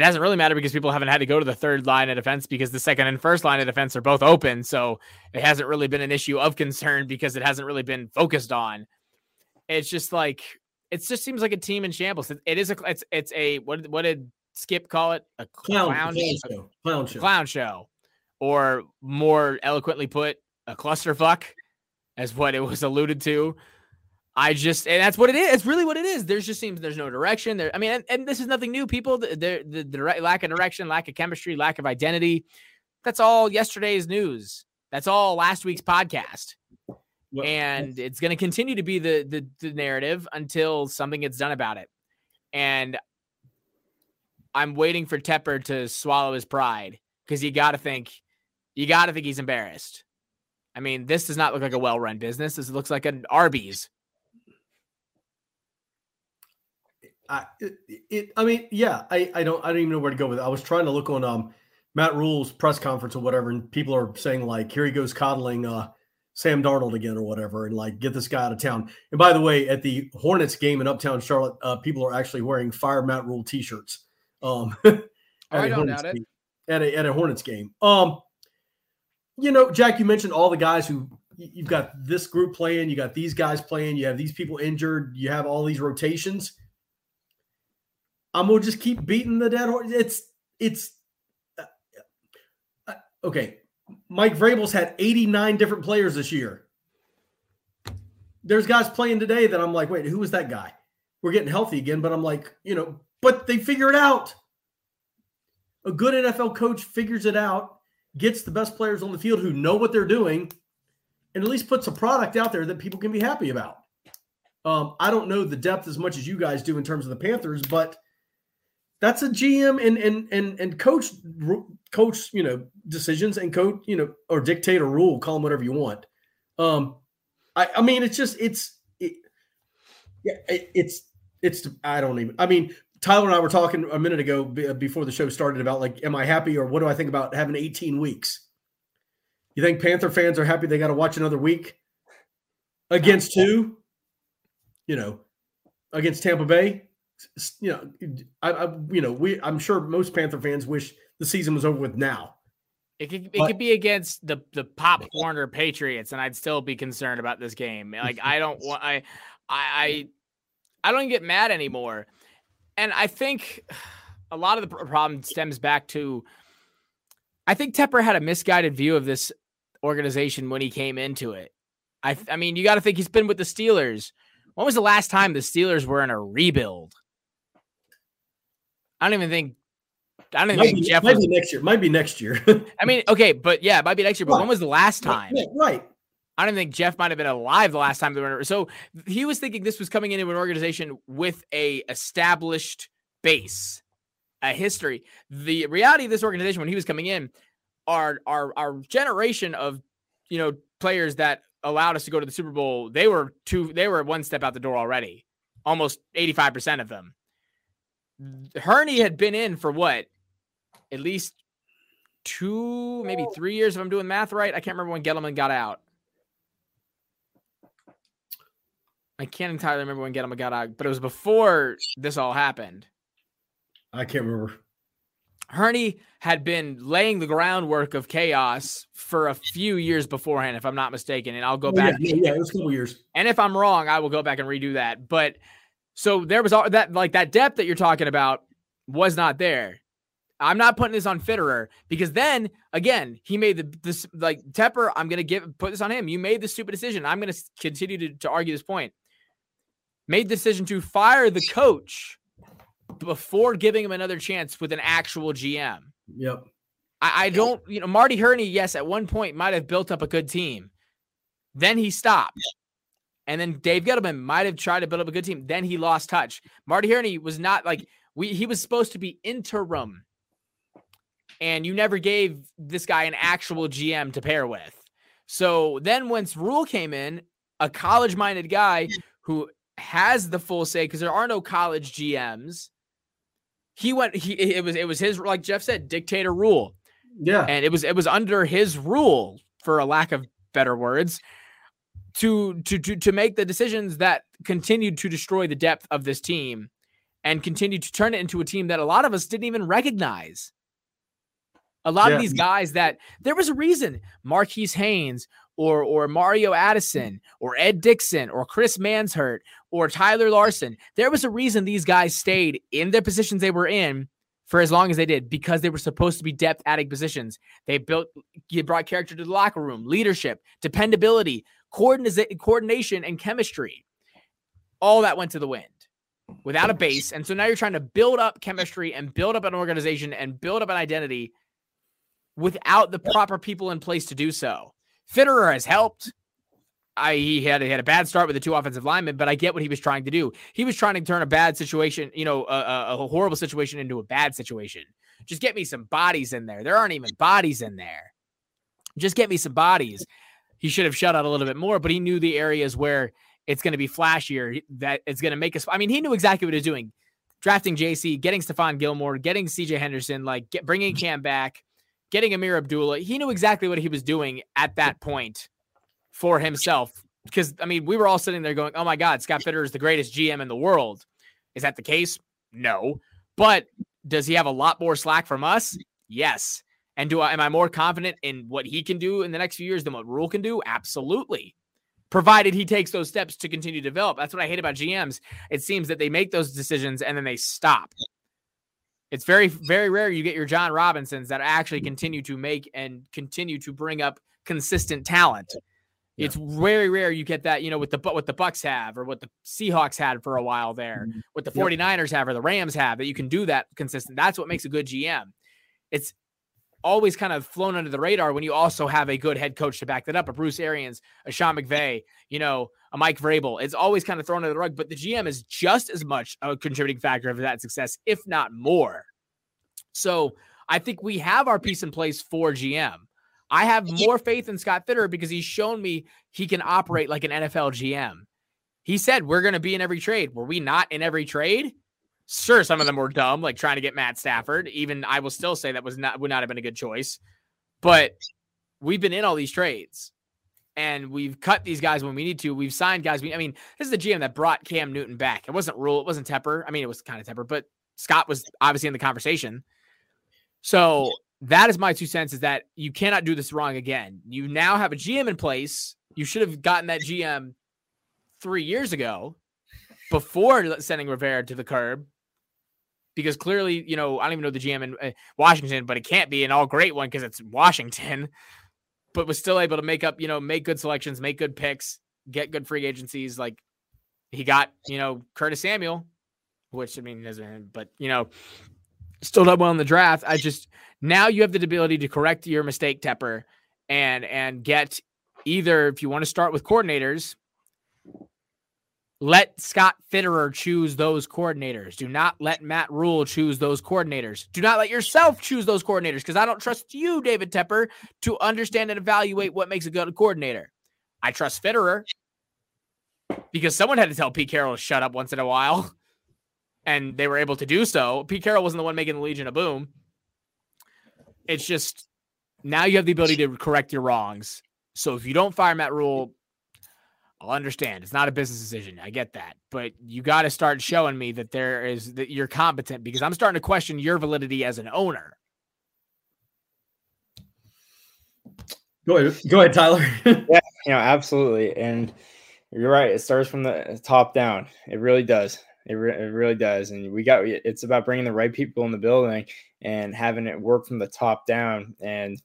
it hasn't really mattered because people haven't had to go to the third line of defense because the second and first line of defense are both open. So it hasn't really been an issue of concern because it hasn't really been focused on. It's just like it just seems like a team in shambles. it, it is a it's it's a what what did Skip call it? A clown, clown, show. Clown show. Clown show. Or more eloquently put, a clusterfuck, as what it was alluded to. I just and that's what it is. It's really what it is. There's just seems there's no direction there. I mean, and, and this is nothing new. People, the, the, lack of direction, lack of chemistry, lack of identity. That's all yesterday's news. That's all last week's podcast. Well, and it's going to continue to be the, the the narrative until something gets done about it. And I'm waiting for Tepper to swallow his pride because you got to think, you got to think he's embarrassed. I mean, this does not look like a well run business. This looks like an Arby's. I, it, it, I mean, yeah, I, I don't, I don't even know where to go with it. I was trying to look on um, Matt Rhule's press conference or whatever, and people are saying like, here he goes coddling uh, Sam Darnold again or whatever, and like get this guy out of town. And by the way, at the Hornets game in Uptown Charlotte, uh, people are actually wearing Fire Matt Rule T-shirts. Um, I don't doubt it. Game, at a at a Hornets game. Um, you know, Jack, you mentioned all the guys who you've got this group playing, you got these guys playing, you have these people injured, you have all these rotations. I'm gonna just keep beating the dead horse. It's it's uh, uh, okay. Mike Vrabel's had 89 different players this year. There's guys playing today that I'm like, wait, who was that guy? We're getting healthy again, but I'm like, you know, but they figure it out. A good NFL coach figures it out, gets the best players on the field who know what they're doing, and at least puts a product out there that people can be happy about. Um, I don't know the depth as much as you guys do in terms of the Panthers, but that's a GM and and and and coach coach you know decisions and coach you know or dictate a rule, call them whatever you want. Um, I I mean it's just it's it, yeah it, it's it's I don't even I mean Tyler and I were talking a minute ago before the show started about like, am I happy or what do I think about having 18 weeks? You think Panther fans are happy they got to watch another week against who? You know, against Tampa Bay. You know, I, I you know we I'm sure most Panther fans wish the season was over with now. It could, it but, could be against the the Pop Warner Patriots, and I'd still be concerned about this game. Like I don't want I I I don't get mad anymore and I think a lot of the problem stems back to I think Tepper had a misguided view of this organization when he came into it. I I mean, you got to think he's been with the Steelers. When was the last time the Steelers were in a rebuild? I don't even think. I don't even think be, Jeff. Might was, be next year. Might be next year. I mean, okay, but yeah, it might be next year. But right. when was the last time? Yeah, right. I don't think Jeff might have been alive the last time they were. So he was thinking this was coming into an organization with a established base, a history. The reality of this organization when he was coming in, our our our generation of you know players that allowed us to go to the Super Bowl, they were two, they were one step out the door already. Almost 85% of them. Hurney had been in for what? At least two, maybe three years, if I'm doing math right. I can't remember when Gettleman got out. I can't entirely remember when Gettleman got out, but it was before this all happened. I can't remember. Hurney had been laying the groundwork of chaos for a few years beforehand, if I'm not mistaken. And I'll go oh, back. Yeah, yeah, it was a couple years. And if I'm wrong, I will go back and redo that. But so there was all that, like that depth that you're talking about was not there. I'm not putting this on Fitterer because then again, he made the this like Tepper. I'm gonna give put this on him. You made the stupid decision. I'm gonna continue to, to argue this point made the decision to fire the coach before giving him another chance with an actual GM. Yep. I, I don't, you know, Marty Hurney, yes, at one point might have built up a good team. Then he stopped. And then Dave Gettleman might have tried to build up a good team. Then he lost touch. Marty Hurney was not like we he was supposed to be interim. And you never gave this guy an actual GM to pair with. So then once Rhule came in, a college-minded guy who has the full say because there are no college GMs. He went. He it was it was his like Jeff said dictator rule. Yeah, and it was it was under his rule for a lack of better words to to to to make the decisions that continued to destroy the depth of this team and continued to turn it into a team that a lot of us didn't even recognize. A lot yeah. of these guys that there was a reason Marquis Haynes or or Mario Addison or Ed Dickson or Chris Manhertz or Tyler Larsen. There was a reason these guys stayed in the positions they were in for as long as they did because they were supposed to be depth adding positions. They built, you brought character to the locker room, leadership, dependability, coordination, and chemistry. all that went to the wind without a base. And so now you're trying to build up chemistry and build up an organization and build up an identity without the proper people in place to do so. Fitterer has helped. I he had he had a bad start with the two offensive linemen, but I get what he was trying to do. He was trying to turn a bad situation, you know, a, a horrible situation into a bad situation. Just get me some bodies in there. There aren't even bodies in there. Just get me some bodies. He should have shut out a little bit more, but he knew the areas where it's going to be flashier. That it's going to make us. I mean, he knew exactly what he was doing. Drafting JC, getting Stephon Gilmore, getting CJ Henderson, like get, bringing mm-hmm. Cam back, getting Ameer Abdullah. He knew exactly what he was doing at that point for himself. Because I mean, we were all sitting there going, "Oh my God, Scott Fitterer is the greatest GM in the world." Is that the case? No. But does he have a lot more slack from us? Yes. And do I am I more confident in what he can do in the next few years than what Rhule can do? Absolutely. Provided he takes those steps to continue to develop. That's what I hate about GMs. It seems that they make those decisions and then they stop. It's very, very rare you get your Jon Robinsons that actually continue to make and continue to bring up consistent talent. Yeah. It's very rare you get that, you know, with the but what the Bucks have or what the Seahawks had for a while there, mm-hmm. what the 49ers yep. have or the Rams have, that you can do that consistent. That's what makes a good GM. It's always kind of flown under the radar when you also have a good head coach to back that up, a Bruce Arians, a Sean McVay, you know, a Mike Vrabel. It's always kind of thrown under the rug, but the GM is just as much a contributing factor of that success, if not more. So I think we have our piece in place for GM. I have more faith in Scott Fitter because he's shown me he can operate like an NFL GM. He said we're going to be in every trade. Were we not in every trade? Sure, some of them were dumb, like trying to get Matt Stafford. Even I will still say that was not would not have been a good choice. But we've been in all these trades and we've cut these guys when we need to. We've signed guys. We, I mean, this is the GM that brought Cam Newton back. It wasn't Rhule. It wasn't Tepper. I mean, it was kind of Tepper, but Scott was obviously in the conversation. So that is my two cents is that you cannot do this wrong again. You now have a GM in place. You should have gotten that GM three years ago before sending Rivera to the curb because clearly, you know, I don't even know the GM in uh, Washington, but it can't be an all great one because it's Washington. But was still able to make up, you know, make good selections, make good picks, get good free agencies. Like he got, you know, Curtis Samuel, which I mean, doesn't, but you know, still done well in the draft. I just now you have the ability to correct your mistake, Tepper, and and get either if you want to start with coordinators, let Scott Fitterer choose those coordinators. Do not let Matt Rhule choose those coordinators. Do not let yourself choose those coordinators because I don't trust you, David Tepper, to understand and evaluate what makes a good coordinator. I trust Fitterer because someone had to tell Pete Carroll to shut up once in a while, and they were able to do so. Pete Carroll wasn't the one making the Legion of Boom. It's just now you have the ability to correct your wrongs. So if you don't fire Matt Rhule, I'll understand. It's not a business decision. I get that. But you got to start showing me that there is that you're competent because I'm starting to question your validity as an owner. Go ahead. Go ahead, Tyler. yeah, you know, absolutely. And you're right. It starts from the top down. It really does. It, re- it really does. And we got it's about bringing the right people in the building and having it work from the top down. And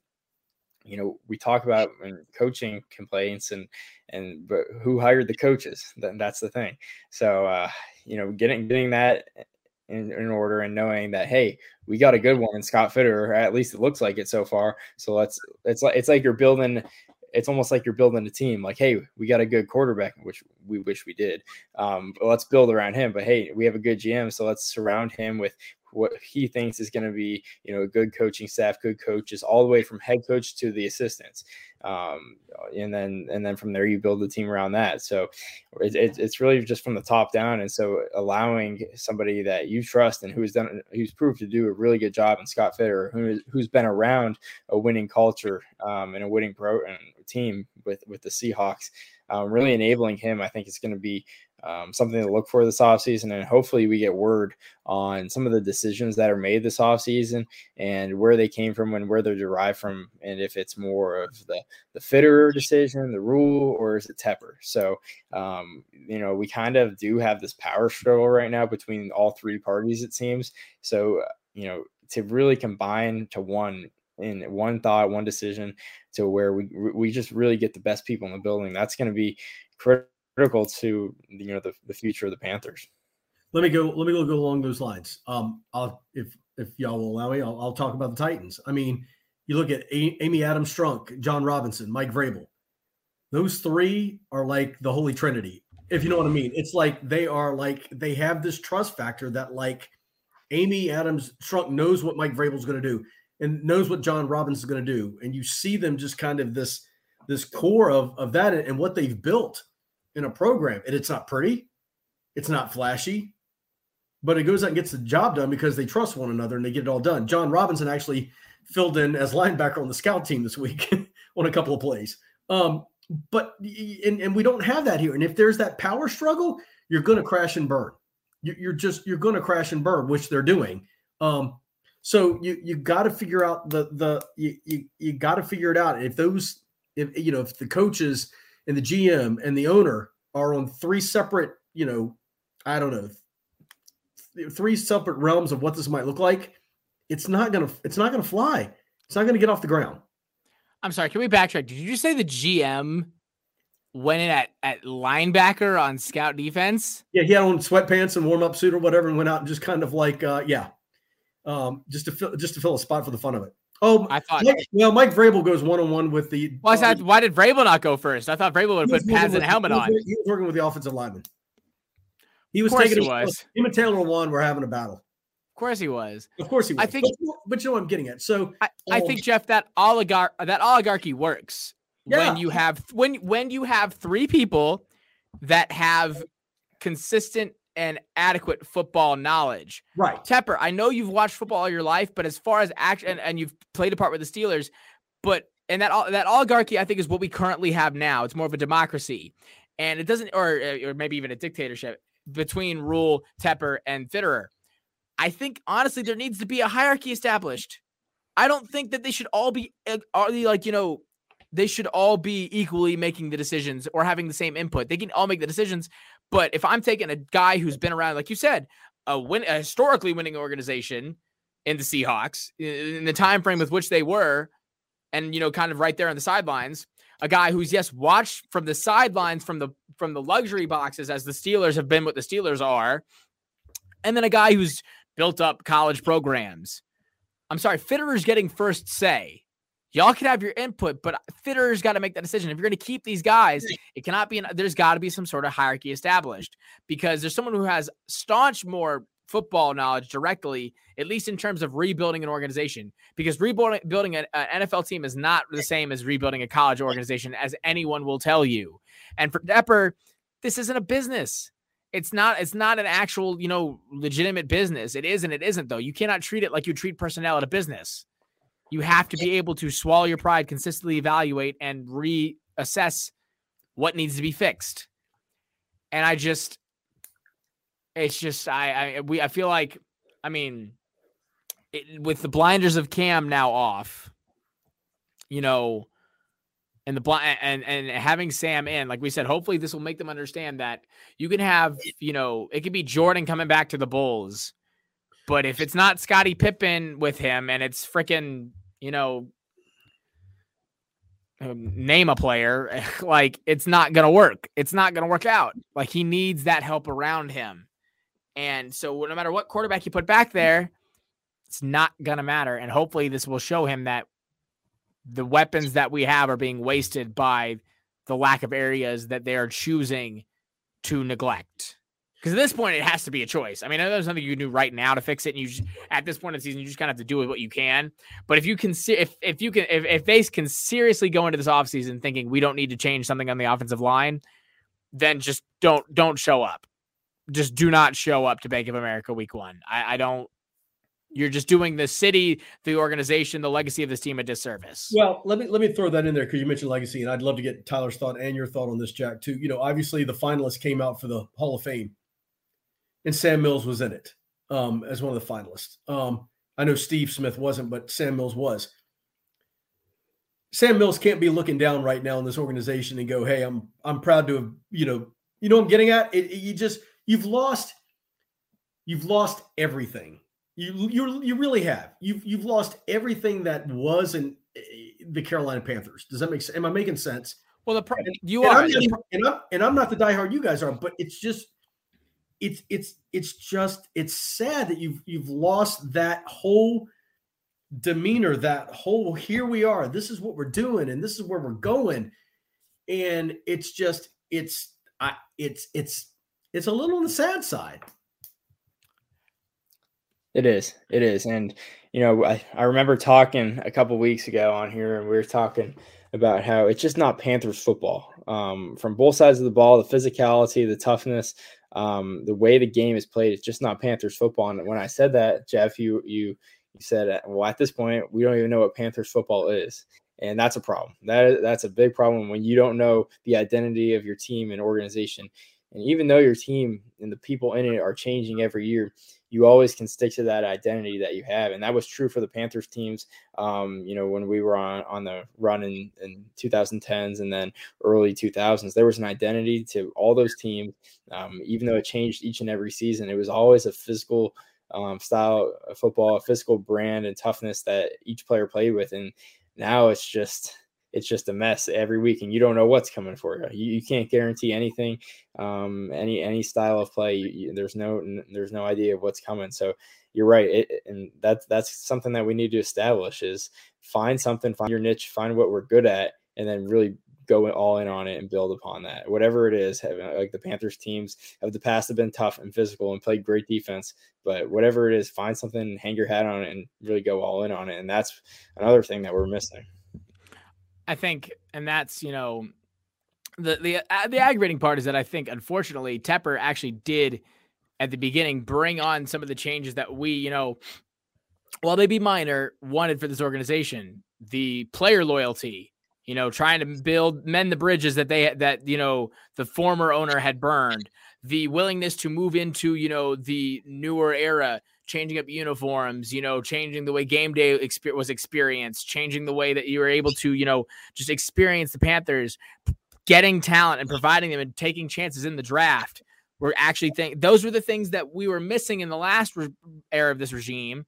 you know, we talk about coaching complaints and and but who hired the coaches? Then that's the thing. So uh, you know, getting getting that in, in, order and knowing that hey, we got a good one in Scott Fitter, at least it looks like it so far. So let's it's like it's like you're building it's almost like you're building a team. Like, hey, we got a good quarterback, which we wish we did. Um, let's build around him. But hey, we have a good GM, so let's surround him with what he thinks is going to be, you know, a good coaching staff, good coaches, all the way from head coach to the assistants. Um, and then and then from there you build the team around that. So it, it, it's really just from the top down. And so allowing somebody that you trust and who's done who's proved to do a really good job in Scott Fitter, who who's been around a winning culture um, and a winning pro team with with the Seahawks, um, really enabling him, I think it's going to be um, something to look for this offseason. And hopefully we get word on some of the decisions that are made this offseason and where they came from and where they're derived from. And if it's more of the, the fitter decision, the Rhule, or is it Tepper? So, um, you know, we kind of do have this power struggle right now between all three parties, it seems. So, you know, to really combine to one in one thought, one decision to where we we just really get the best people in the building. That's going to be critical critical to you know the, the future of the Panthers. Let me go. Let me go, go along those lines. Um, I'll if if y'all will allow me, I'll, I'll talk about the Titans. I mean, you look at a- Amy Adams Strunk, Jon Robinson, Mike Vrabel. Those three are like the holy trinity, if you know what I mean. It's like they are like they have this trust factor that like Amy Adams Strunk knows what Mike Vrabel's going to do and knows what Jon is going to do, and you see them just kind of this this core of of that and what they've built in a program. And it's not pretty, it's not flashy, but it goes out and gets the job done because they trust one another and they get it all done. Jon Robinson actually filled in as linebacker on the scout team this week on a couple of plays. Um, but and, and we don't have that here. And if there's that power struggle, you're going to crash and burn. You're just you're going to crash and burn, which they're doing. Um, so you you got to figure out the the you you, you got to figure it out. If those if you know if the coaches and the GM and the owner are on three separate you know I don't know three separate realms of what this might look like, it's not gonna it's not gonna fly. It's not gonna get off the ground. I'm sorry. Can we backtrack? Did you just say the GM went in at, at linebacker on scout defense? Yeah, he had on sweatpants and warm up suit or whatever, and went out and just kind of like, uh, yeah, um, just to fill just to fill a spot for the fun of it. Oh, I thought. Mike, well, Mike Vrabel goes one on one with the. Why, uh, why did Vrabel not go first? I thought Vrabel would put pads and helmet on. He was working with the offensive lineman. He was taking he was. Him and Taylor Lewan were having a battle. Of course he was. Of course he was. I think, but, but you know what I'm getting at. So I, I think Jeff that oligarch that oligarchy works yeah. when you have when when you have three people that have consistent and adequate football knowledge. Right. Tepper, I know you've watched football all your life, but as far as action and, and you've played a part with the Steelers, but and that that oligarchy I think is what we currently have now. It's more of a democracy. And it doesn't or or maybe even a dictatorship between Rhule, Tepper, and Fitterer. I think honestly there needs to be a hierarchy established. I don't think that they should all be are they like you know they should all be equally making the decisions or having the same input. They can all make the decisions, but if I'm taking a guy who's been around, like you said, a win a historically winning organization in the Seahawks in the time frame with which they were, and you know, kind of right there on the sidelines, a guy who's yes watched from the sidelines from the from the luxury boxes as the Steelers have been what the Steelers are, and then a guy who's built up college programs. I'm sorry, Fitterer's getting first say. Y'all can have your input, but Fitterer's got to make that decision. If you're going to keep these guys, it cannot be. An, there's got to be some sort of hierarchy established because there's someone who has staunch more football knowledge directly, at least in terms of rebuilding an organization. Because rebuilding building an, an NFL team is not the same as rebuilding a college organization, as anyone will tell you. And for Tepper, this isn't a business. It's not. It's not an actual, you know, legitimate business. It is and it isn't though. You cannot treat it like you treat personnel at a business. You have to be able to swallow your pride, consistently evaluate, and reassess what needs to be fixed. And I just, it's just, I, I, we, I feel like, I mean, it, with the blinders of Cam now off, you know, and the blind and and having Sam in, like we said, hopefully this will make them understand that you can have, you know, it could be Jordan coming back to the Bulls, but if it's not Scottie Pippen with him and it's freaking, you know, um, name a player, like it's not gonna work. It's not gonna work out. Like he needs that help around him, and so no matter what quarterback you put back there, it's not gonna matter. And hopefully this will show him that the weapons that we have are being wasted by the lack of areas that they are choosing to neglect. Because at this point, it has to be a choice. I mean, there's nothing you can do right now to fix it. And you, just, at this point in the season, you just kind of have to do with what you can. But if you can, if if you can, if, if they can seriously go into this offseason thinking we don't need to change something on the offensive line, then just don't don't show up. Just do not show up to Bank of America Week One. I, I don't. You're just doing the city, the organization, the legacy of this team a disservice. Well, let me let me throw that in there because you mentioned legacy, and I'd love to get Tyler's thought and your thought on this, Jack. Too. You know, obviously the finalists came out for the Hall of Fame, and Sam Mills was in it um, as one of the finalists. Um, I know Steve Smith wasn't, but Sam Mills was. Sam Mills can't be looking down right now in this organization and go, "Hey, I'm I'm proud to have you know you know I'm getting at it, it, you just you've lost you've lost everything you you you really have. You've you've lost everything that was in eh, the Carolina Panthers. Does that make sense? Am I making sense? Well, the pro- you and are, I'm, and, I'm, and I'm not the diehard you guys are, but it's just it's it's it's just it's sad that you've you've lost that whole demeanor, that whole here we are, this is what we're doing, and this is where we're going, and it's just it's I it's it's it's a little on the sad side. It is. It is. And, you know, I, I remember talking a couple weeks ago on here, and we were talking about how it's just not Panthers football. Um, from both sides of the ball, the physicality, the toughness, um, the way the game is played, it's just not Panthers football. And when I said that, Jeff, you you you said, well, at this point, we don't even know what Panthers football is. And that's a problem. That that's a big problem when you don't know the identity of your team and organization. And even though your team and the people in it are changing every year, you always can stick to that identity that you have. And that was true for the Panthers teams, um, you know, when we were on, on the run in, in 2010s and then early 2000s. There was an identity to all those teams, um, even though it changed each and every season. It was always a physical um, style of football, a physical brand and toughness that each player played with. And now it's just it's just a mess every week, and you don't know what's coming for you. You, you can't guarantee anything, um, any any style of play. You, you, there's no there's no idea of what's coming. So you're right, it, and that's that's something that we need to establish is find something, find your niche, find what we're good at, and then really go all in on it and build upon that. Whatever it is, like the Panthers teams of the past have been tough and physical and played great defense, but whatever it is, find something, hang your hat on it, and really go all in on it. And that's another thing that we're missing. I think, and that's you know, the the uh, the aggravating part is that I think unfortunately Tepper actually did at the beginning bring on some of the changes that we you know, while they be minor, wanted for this organization. The player loyalty, you know, trying to build mend the bridges that they that you know the former owner had burned. The willingness to move into you know the newer era changing up uniforms, you know, changing the way game day exper- was experienced, changing the way that you were able to, you know, just experience the Panthers, getting talent and providing them and taking chances in the draft. We're actually think those were the things that we were missing in the last re- era of this regime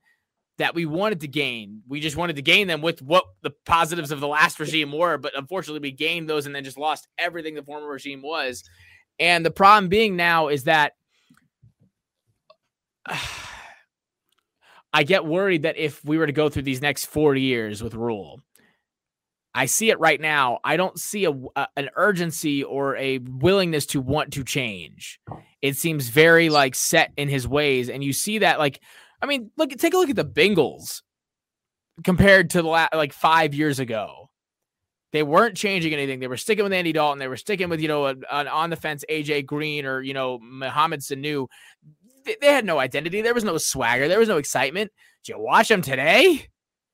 that we wanted to gain. We just wanted to gain them with what the positives of the last regime were, but unfortunately we gained those and then just lost everything the former regime was. And the problem being now is that I get worried that if we were to go through these next four years with Rhule, I see it right now. I don't see a, a, an urgency or a willingness to want to change. It seems very like set in his ways, and you see that like, I mean, look, take a look at the Bengals compared to the la- like five years ago. They weren't changing anything. They were sticking with Andy Dalton. They were sticking with you know an on the fence AJ Green or you know Mohamed Sanu they had no identity. There was no swagger. There was no excitement. Did you watch them today?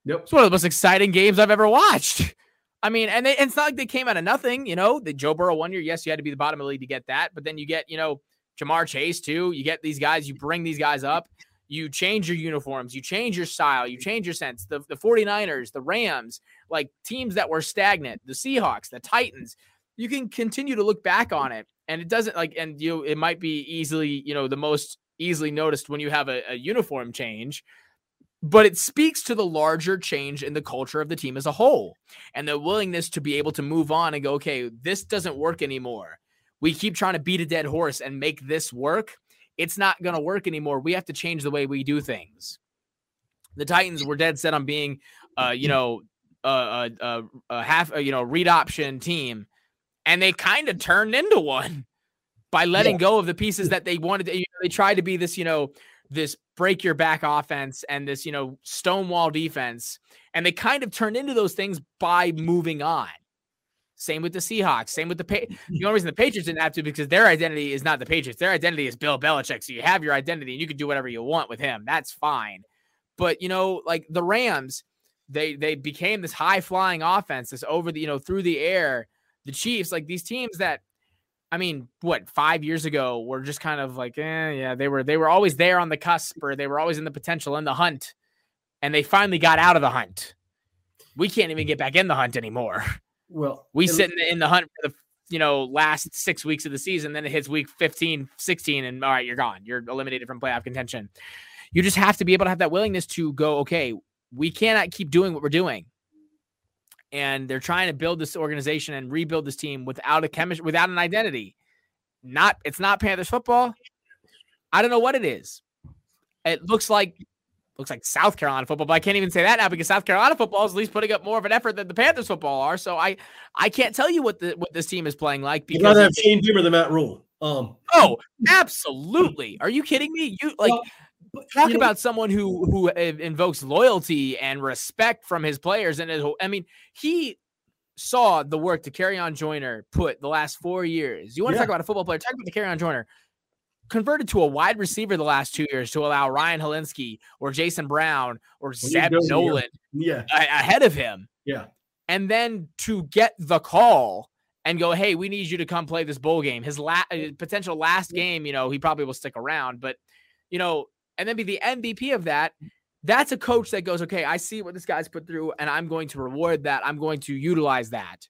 Yep. It's one of the most exciting games I've ever watched. I mean, and, they, and it's not like they came out of nothing. You know, the Joe Burrow one year, yes, you had to be the bottom of the league to get that, but then you get, you know, Ja'Marr Chase too. You get these guys, you bring these guys up, you change your uniforms, you change your style, you change your sense. The, the 49ers, the Rams, like teams that were stagnant, the Seahawks, the Titans, you can continue to look back on it. And it doesn't like, and you, it might be easily, you know, the most easily noticed when you have a, a uniform change but it speaks to the larger change in the culture of the team as a whole and the willingness to be able to move on and go, okay, this doesn't work anymore. We keep trying to beat a dead horse and make this work. It's not going to work anymore. We have to change the way we do things. The Titans were dead set on being, uh, you know, a, a, a half, a, you know, read option team, and they kind of turned into one by letting yeah. go of the pieces that they wanted. To, you know, they tried to be this, you know, this break your back offense and this, you know, stonewall defense, and they kind of turned into those things by moving on. Same with the Seahawks. Same with the pa- the only reason the Patriots didn't have to because their identity is not the Patriots. Their identity is Bill Belichick. So you have your identity and you can do whatever you want with him. That's fine. But you know, like the Rams, they they became this high flying offense, this over the you know through the air. The Chiefs, like these teams that I mean, what five years ago were just kind of like, eh, yeah, they were they were always there on the cusp, or they were always in the potential in the hunt, and they finally got out of the hunt. We can't even get back in the hunt anymore. Well, we sit in the, in the hunt for the you know last six weeks of the season, then it hits week 15, 16, and all right, you're gone. You're eliminated from playoff contention. You just have to be able to have that willingness to go, okay, we cannot keep doing what we're doing and they're trying to build this organization and rebuild this team without a chemistry, without an identity. Not, it's not Panthers football. I don't know what it is. It looks like looks like South Carolina football, but I can't even say that now because South Carolina football is at least putting up more of an effort than the Panthers football are. So I I can't tell you what the what this team is playing like because You'd rather have Shane Beamer than Matt Rhule. Um, oh, absolutely. Are you kidding me? You like well, talk you know, about someone who who invokes loyalty and respect from his players and his, whole, I mean, he saw the work to Dakereon Joyner put the last four years. You want to yeah. talk about a football player? Talk about the Dakereon Joyner converted to a wide receiver the last two years to allow Ryan Hilinski or Jason Brown or Zeb Noland yeah. ahead of him. Yeah. And then to get the call and go, hey, we need you to come play this bowl game. His la- uh, potential last game, you know, he probably will stick around, but you know, and then be the MVP of that. That's a coach that goes, okay, I see what this guy's put through, and I'm going to reward that. I'm going to utilize that.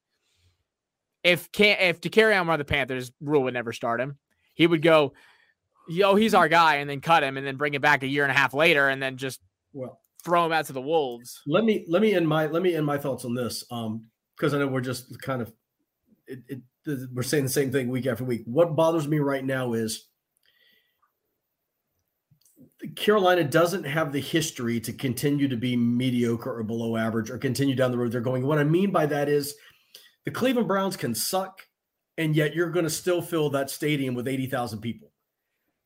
If can if Dakereon were the Panthers, Rhule would never start him. He would go, yo, he's our guy, and then cut him, and then bring him back a year and a half later, and then just well throw him out to the wolves. Let me let me end my let me end my thoughts on this, um, because I know we're just kind of it, it, we're saying the same thing week after week. What bothers me right now is Carolina doesn't have the history to continue to be mediocre or below average or continue down the road they're going. What I mean by that is the Cleveland Browns can suck, and yet you're going to still fill that stadium with 80,000 people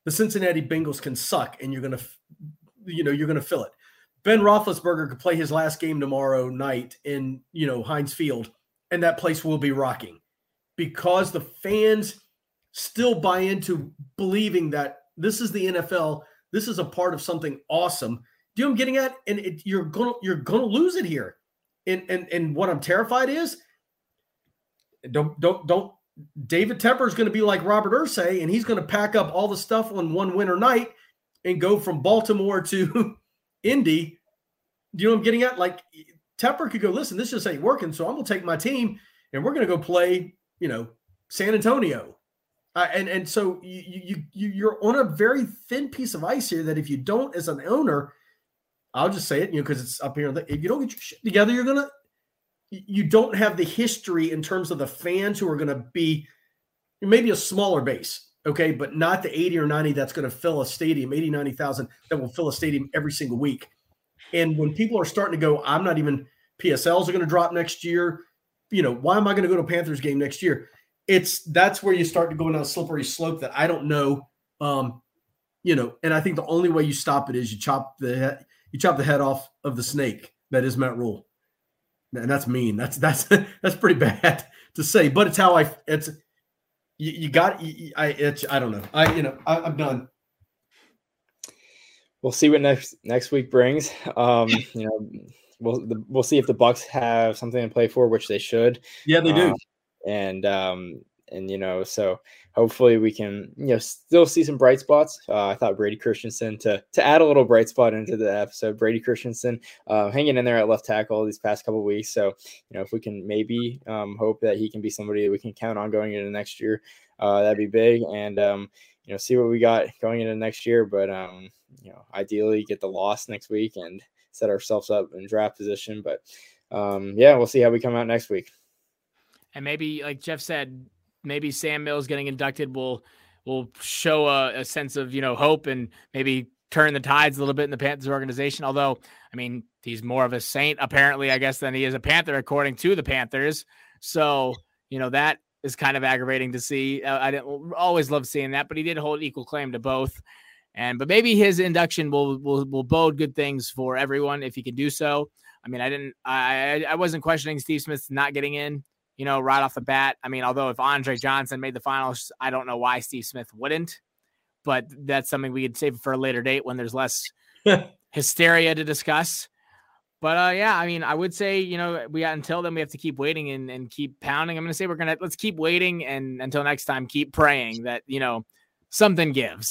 the Cincinnati Bengals can suck and you're going to, you know, you're going to fill it. Ben Roethlisberger could play his last game tomorrow night in, you know, Heinz Field, and that place will be rocking because the fans still buy into believing that this is the NFL. This is a part of something awesome. Do you know what I'm getting at? And it, you're gonna you're gonna lose it here. And and and what I'm terrified is don't don't don't David Tepper is going to be like Robert Irsay, and he's going to pack up all the stuff on one winter night and go from Baltimore to Indy. Do you know what I'm getting at? Like Tepper could go, listen, this just ain't working, so I'm to take my team and we're to go play, you know, San Antonio. Uh, and and so you you you're on a very thin piece of ice here. That if you don't, as an owner, I'll just say it, you know, because it's up here. If you don't get your shit together, you're gonna you don't have the history in terms of the fans who are to be maybe a smaller base, okay, but not the 80 or 90 that's to fill a stadium, 80, 90,000 that will fill a stadium every single week. And when people are starting to go, I'm not even PSLs are to drop next year. You know, why am I to go to Panthers game next year? It's that's where you start to go down a slippery slope that I don't know. Um, you know, and I think the only way you stop it is you chop the you chop the head off of the snake that is Matt Rhule, and that's mean. That's that's that's pretty bad to say, but it's how I. It's you, you got. I it's I don't know. I you know I, I'm done. We'll see what next next week brings. Um, you know, we'll we'll see if the Bucks have something to play for, which they should. Yeah, they do. Um, and um, and you know, so hopefully we can you know still see some bright spots. Uh, I thought Brady Christensen to to add a little bright spot into the episode. Brady Christensen uh, hanging in there at left tackle these past couple weeks. So you know if we can maybe um, hope that he can be somebody that we can count on going into next year, uh, that'd be big. And um, you know see what we got going into next year. But um, you know ideally get the loss next week and set ourselves up in draft position. But um, yeah, we'll see how we come out next week. And maybe, like Jeff said, maybe Sam Mills getting inducted will will show a, a, sense of you know hope and maybe turn the tides a little bit in the Panthers organization. Although, I mean, he's more of a saint apparently, I guess, than he is a Panther according to the Panthers. So you know that is kind of aggravating to see. Uh, I didn't always love seeing that, but he did hold equal claim to both. And but maybe his induction will will will bode good things for everyone if he can do so. I mean, I didn't, I I wasn't questioning Steve Smith not getting in you know, right off the bat. I mean, although if Andre Johnson made the finals, I don't know why Steve Smith wouldn't, but that's something we could save for a later date when there's less hysteria to discuss. But uh, yeah, I mean, I would say, you know, we until then we have to keep waiting and, and keep pounding. I'm gonna say we're gonna let's keep waiting and until next time, keep praying that, you know, something gives.